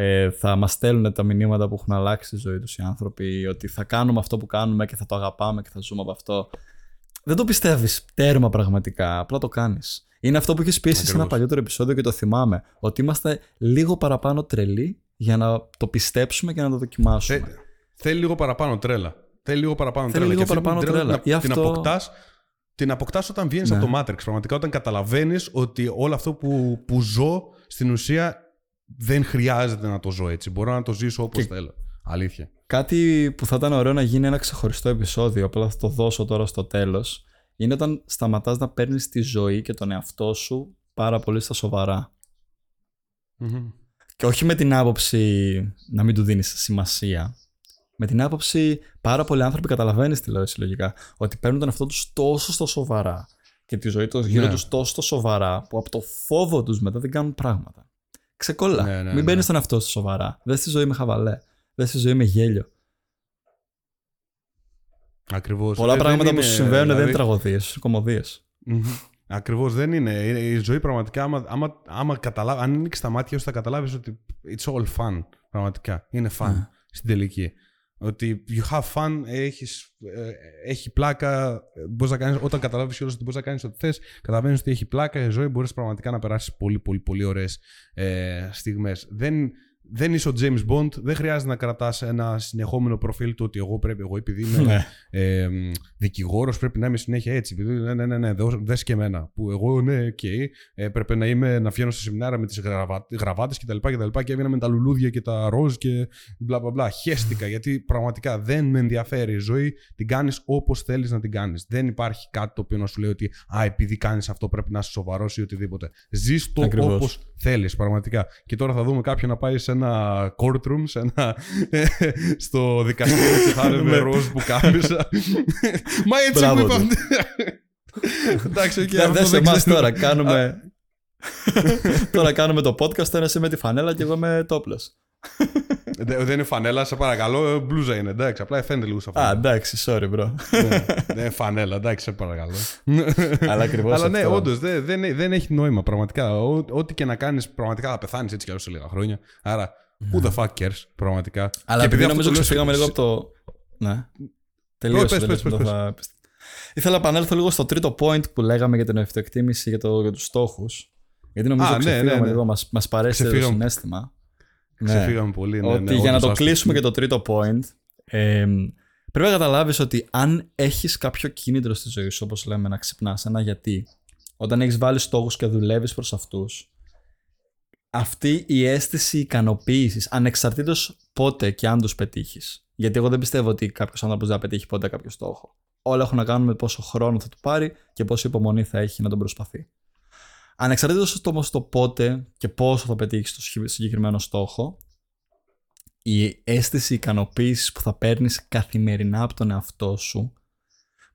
ε, θα μας στέλνουν τα μηνύματα που έχουν αλλάξει τη ζωή τους οι άνθρωποι, ότι θα κάνουμε αυτό που κάνουμε και θα το αγαπάμε και θα ζούμε από αυτό. Δεν το πιστεύεις τέρμα πραγματικά, απλά το κάνεις. Είναι αυτό που έχεις πει εσύ σε ένα Ακριβώς. παλιότερο επεισόδιο και το θυμάμαι, ότι είμαστε λίγο παραπάνω τρελοί για να το πιστέψουμε και να το δοκιμάσουμε. Θε- Θέλει λίγο παραπάνω τρέλα. Θέλει λίγο παραπάνω Θέλει τρέλα. λίγο Και αυτή παραπάνω την τρέλα τρέλα. Την, Ή την αυτό- αποκτάς, την αποκτάς όταν βγαίνεις Ναι. από το Matrix. Πραγματικά όταν καταλαβαίνεις ότι όλο αυτό που, που ζω στην ουσία δεν χρειάζεται να το ζω έτσι. Μπορώ να το ζήσω όπως Και- θέλω. Αλήθεια. Κάτι που θα ήταν ωραίο να γίνει ένα ξεχωριστό επεισόδιο, απλά θα το δώσω τώρα στο τέλος, είναι όταν σταματάς να παίρνεις τη ζωή και τον εαυτό σου πάρα πολύ στα σοβαρά. Μμμ. Και όχι με την άποψη να μην του δίνεις σημασία. Με την άποψη πάρα πολλοί άνθρωποι καταλαβαίνεις τι λέω εσύ λογικά, ότι παίρνουν τον εαυτό τους τόσο στα σοβαρά και τη ζωή τους γύρω Ναι. τους τόσο στα σοβαρά που από το φόβο τους μετά δεν κάνουν πράγματα. Ξεκολλά. Ναι, ναι, μην ναι. παίρνει τον εαυτό σου σοβαρά. Δες τη ζωή με χαβαλέ. Δες τη ζωή με γέλιο. Ακριβώς. Πολλά Ε, δεν πράγματα που είναι, σου συμβαίνουν δεν δηλαδή- είναι τραγωδίες, είναι κομμωδίες. Μμμ. Ακριβώς δεν είναι. Είναι- Η ζωή πραγματικά, άμα, άμα, άμα καταλάβει, αν ανοίξει τα μάτια σου, θα καταλάβεις ότι it's all fun. Πραγματικά. Είναι fun Ναι. στην τελική. Ότι you have fun, έχεις, ε, έχει πλάκα. Μπορείς να κάνεις, όταν καταλάβεις όλο ότι μπορείς να κάνεις ό,τι θες, καταλαβαίνεις ότι έχει πλάκα η ζωή, μπορείς πραγματικά να περάσεις πολύ, πολύ, πολύ ωραίες ε, στιγμές. Δεν, δεν είσαι ο James Bond, δεν χρειάζεται να κρατάς ένα συνεχόμενο προφίλ του ότι εγώ πρέπει, εγώ επειδή είμαι Ναι. ε, δικηγόρος, πρέπει να είμαι συνέχεια έτσι. Επειδή, ναι, ναι, ναι, ναι, δες και εμένα. Που εγώ, ναι, οκ, ε, πρέπει να, είμαι, να βγαίνω σε σεμινάρια με τις γραβάτες κτλ. Και, και, και, και έβγαινα με τα λουλούδια και τα ροζ και μπλα μπλα μπλα. Χέστηκα γιατί πραγματικά δεν με ενδιαφέρει η ζωή. Την κάνεις όπως θέλεις να την κάνεις. Δεν υπάρχει κάτι το οποίο να σου λέει ότι Α, επειδή κάνεις αυτό πρέπει να είσαι σοβαρός ή οτιδήποτε. Ζεις το Ακριβώς. όπως θέλεις, πραγματικά. Και τώρα θα δούμε κάποιον να πάει σε ένα courtroom, σε ένα, στο δικαστήριο και θα είναι με ροζ πουκάμισα. Μα έτσι Μπράβο μου του. είπαν. Εντάξει, οκ, Δεν αυτό δες δεν εμάς ξέρω. τώρα, κάνουμε... τώρα κάνουμε το podcast, ένα εσύ με τη φανέλα και εγώ με τόπλες. Δεν δεν είναι φανέλα, σε παρακαλώ. Μπλούζα είναι, εντάξει. Απλά φαίνεται λίγο σαν Α, φανέλα. εντάξει, sorry bro. Ναι, Δεν είναι φανέλα, εντάξει, σε παρακαλώ. Αλλά ακριβώς Αλλά ναι, αυτό. όντως δεν, δεν, δεν έχει νόημα πραγματικά. Ό, ό,τι και να κάνεις, πραγματικά θα πεθάνεις έτσι κι αλλιώς σε λίγα χρόνια. Άρα, who the fuck cares, πραγματικά. Αλλά Και επειδή αυτό νομίζω το λέω ξεφύγαμε σε- λίγο από το. Ναι. Τελείωσε. πες, δεν πες, λες, πες, θα- Ήθελα να επανέλθω λίγο στο τρίτο point που λέγαμε για την αυτοεκτίμηση για, το, για τους στόχους. Γιατί νομίζω Α, ότι ναι, ξεφύγαμε ναι, ναι. λίγο, μας, μας παρέσει το Ξεφύγαμε. συνέστημα. Ναι. Ξεφύγαμε πολύ. Ναι, ότι ναι, για να όντως, το άστο. κλείσουμε και το τρίτο point, ε, πρέπει να καταλάβεις ότι αν έχεις κάποιο κίνητρο στη ζωή σου, όπως λέμε, να ξυπνάς ένα γιατί, όταν έχεις βάλει στόχους και δουλεύεις προς αυτούς, αυτή η αίσθηση ικανοποίησης, ανεξαρτήτως πότε και αν τους πετύχεις. Γιατί εγώ δεν πιστεύω ότι κάποιος άνθρωπος δεν θα πετύχει ποτέ κάποιο στόχο. Όλα έχουν να κάνουν με πόσο χρόνο θα του πάρει και πόση υπομονή θα έχει να τον προσπαθεί. Ανεξαρτήτως όμως το πότε και πόσο θα πετύχεις το σχη- συγκεκριμένο στόχο, η αίσθηση ικανοποίησης που θα παίρνεις καθημερινά από τον εαυτό σου,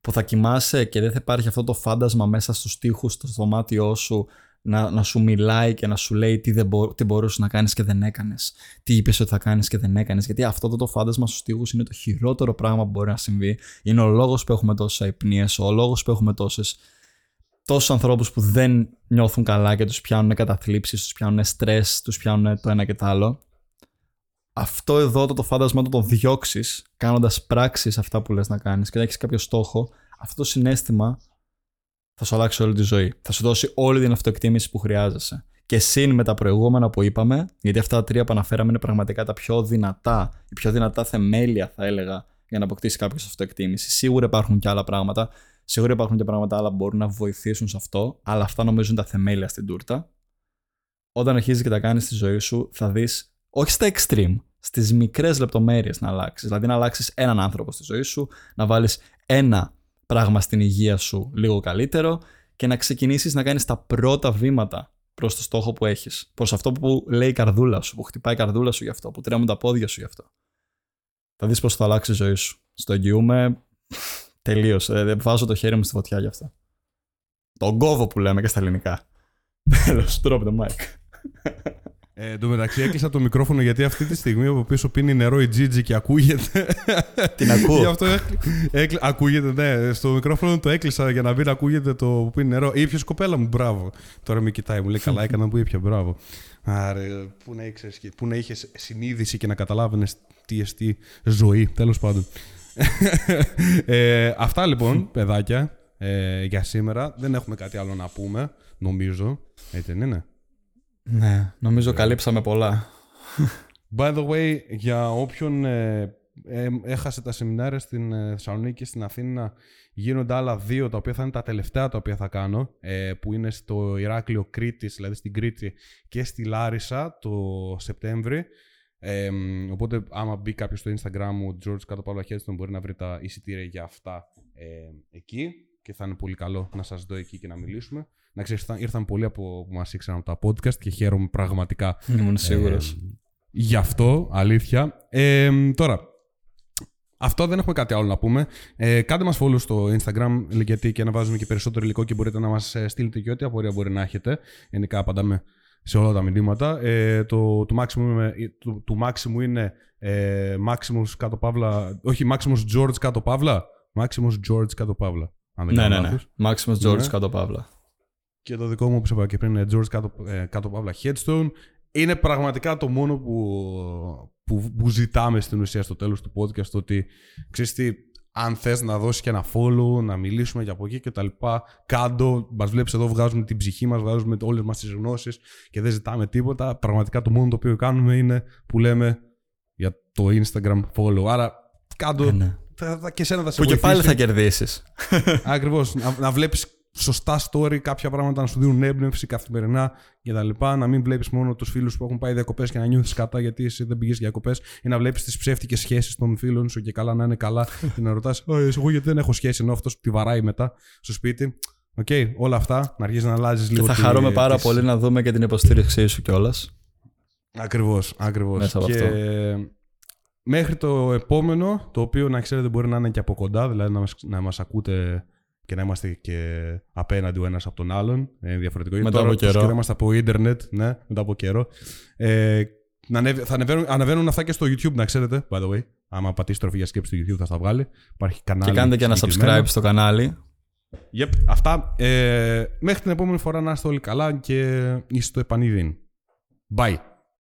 που θα κοιμάσαι και δεν θα υπάρχει αυτό το φάντασμα μέσα στους τοίχους, στο δωμάτιό σου, να, να σου μιλάει και να σου λέει τι, δεν μπο, τι μπορούσες να κάνεις και δεν έκανες, τι είπες ότι θα κάνεις και δεν έκανες, γιατί αυτό το, το φάντασμα στους τοίχους είναι το χειρότερο πράγμα που μπορεί να συμβεί, είναι ο λόγος που έχουμε τόσες αϊπνίες, ο λόγος που έχουμε τόσες τόσους ανθρώπους που δεν νιώθουν καλά και τους πιάνουν καταθλίψεις, τους πιάνουν στρες, τους πιάνουν το ένα και το άλλο. Αυτό εδώ το, το φάντασμα το, το διώξεις κάνοντας πράξεις αυτά που λες να κάνεις και να έχεις κάποιο στόχο, αυτό το συνέστημα θα σου αλλάξει όλη τη ζωή. Θα σου δώσει όλη την αυτοεκτίμηση που χρειάζεσαι. Και συν με τα προηγούμενα που είπαμε, γιατί αυτά τα τρία που αναφέραμε είναι πραγματικά τα πιο δυνατά, η πιο δυνατά θεμέλια θα έλεγα για να αποκτήσει κάποιος αυτοεκτίμηση. Σίγουρα υπάρχουν και άλλα πράγματα. Σίγουρα υπάρχουν και πράγματα άλλα που μπορούν να βοηθήσουν σε αυτό, αλλά αυτά νομίζω είναι τα θεμέλια στην τούρτα. Όταν αρχίζεις και τα κάνεις στη ζωή σου, θα δεις όχι στα extreme, στις μικρές λεπτομέρειες να αλλάξεις. Δηλαδή να αλλάξεις έναν άνθρωπο στη ζωή σου, να βάλεις ένα πράγμα στην υγεία σου λίγο καλύτερο και να ξεκινήσεις να κάνεις τα πρώτα βήματα προς το στόχο που έχεις. Προς αυτό που λέει η καρδούλα σου, που χτυπάει η καρδούλα σου γι' αυτό, που τρέμουν τα πόδια σου γι' αυτό. Θα δεις πώς θα αλλάξει η ζωή σου. Στο εγγυούμε τελείω. Ε, βάζω το χέρι μου στη φωτιά γι' αυτό. Τον κόβο που λέμε και στα ελληνικά. Τέλος, drop the mic. Ε, εν τω μεταξύ έκλεισα το μικρόφωνο γιατί αυτή τη στιγμή από πίσω πίνει νερό η Gigi και ακούγεται. Την ακούω. Γι' αυτό έκλει... έκλει- ακούγεται, ναι. Στο μικρόφωνο το έκλεισα για να μην ακούγεται το που πίνει νερό. Ήπιο κοπέλα μου, μπράβο. Τώρα με κοιτάει, μου λέει καλά έκανα που ήπια, μπράβο. Άρα, πού να, ήξερες, και- πού να είχες συνείδηση και να καταλάβαινες τι εστί ζωή, τέλος πάντων. Ε, αυτά λοιπόν, παιδάκια, ε, για σήμερα. Δεν έχουμε κάτι άλλο να πούμε, νομίζω. Έτσι δεν είναι; Ναι, νομίζω καλύψαμε πολλά. By the way, για όποιον ε, ε, έχασε τα σεμινάρια στην ε, Θεσσαλονίκη και στην Αθήνα, γίνονται άλλα δύο τα οποία θα είναι τα τελευταία τα οποία θα κάνω, ε, που είναι στο Ηράκλειο Κρήτης, δηλαδή στην Κρήτη και στη Λάρισα το Σεπτέμβρη. Ε, οπότε, άμα μπει κάποιος στο Instagram μου, George κάτω Παύλα Χέστον, μπορεί να βρει τα εισιτήρια για αυτά ε, εκεί και θα είναι πολύ καλό να σας δω εκεί και να μιλήσουμε. Να ξέρεις, ήρθαν, ήρθαν πολλοί από, που μας ήξεραν από τα podcast και χαίρομαι πραγματικά Ήμουν σίγουρος. ε, γι' αυτό, αλήθεια. Ε, τώρα, αυτό δεν έχουμε κάτι άλλο να πούμε. Ε, κάντε μας follow στο Instagram, γιατί και να βάζουμε και περισσότερο υλικό και μπορείτε να μας ε, στείλετε και ό,τι απορία μπορεί να έχετε. Γενικά απαντάμε σε όλα τα μηνύματα. Ε, το, το, Maximus, είναι- το, το Maximus είναι ε, Maximus κάτω παύλα, όχι Maximus George κάτω παύλα, Maximus George κάτω παύλα. Αν δεν Ναι, κάνω ναι, ναι. λάθος. Maximus George Ναι. κάτω παύλα. Και το δικό μου, όπως είπα και πριν, είναι George κάτω, ε, κάτω παύλα Headstone. Είναι πραγματικά το μόνο που, που, που ζητάμε στην ουσία στο τέλος του podcast, το ότι ξέρεις τι, αν θες να δώσεις και ένα follow, να μιλήσουμε και από εκεί και τα λοιπά, κάντο, μας βλέπεις εδώ, βγάζουμε την ψυχή μας, βγάζουμε όλες μας τις γνώσεις και δεν ζητάμε τίποτα. Πραγματικά το μόνο το οποίο κάνουμε είναι που λέμε για το Instagram follow. Άρα κάντο, Ε, ναι. θα, θα, και εσένα θα σε Που και πάλι βοηθήσει. θα κερδίσεις. Ακριβώς, να, να βλέπεις σωστά story, κάποια πράγματα να σου δίνουν έμπνευση καθημερινά και τα λοιπά. Να μην βλέπεις μόνο τους φίλους που έχουν πάει διακοπές και να νιώθεις κατά γιατί εσύ δεν πήγες διακοπές ή να βλέπεις τις ψεύτικες σχέσεις των φίλων σου και καλά να είναι καλά και να ρωτάς «Ω, εγώ γιατί δεν έχω σχέση ενώ αυτός τη βαράει μετά στο σπίτι». Οκ, όλα αυτά, να αρχίσει να αλλάζεις Και λίγο. θα τη- χαρούμε πάρα τις- πολύ να δούμε και την υποστήριξή σου κιόλας. Ακριβώς, ακριβώς. Μέσα από και αυτό. μέχρι το επόμενο, το οποίο να ξέρετε μπορεί να είναι και από κοντά, δηλαδή να μας, να μας ακούτε και να είμαστε και απέναντι ο ένας από τον άλλον. Ε, διαφορετικό. Γιατί Μετά τώρα, από καιρό. όπως και να είμαστε από ίντερνετ, ναι, μετά από καιρό. Ε, να ανέβει- θα ανεβαίνουν, ανεβαίνουν αυτά και στο YouTube, να ξέρετε, by the way. Άμα πατήσει τροφή για σκέψη στο YouTube θα στα βγάλει. Υπάρχει κανάλι. Και κάντε και ένα συγκεκριμένο. subscribe στο κανάλι. Yep, αυτά. Ε, μέχρι την επόμενη φορά να είστε όλοι καλά και είστε το επανειδήν. Bye.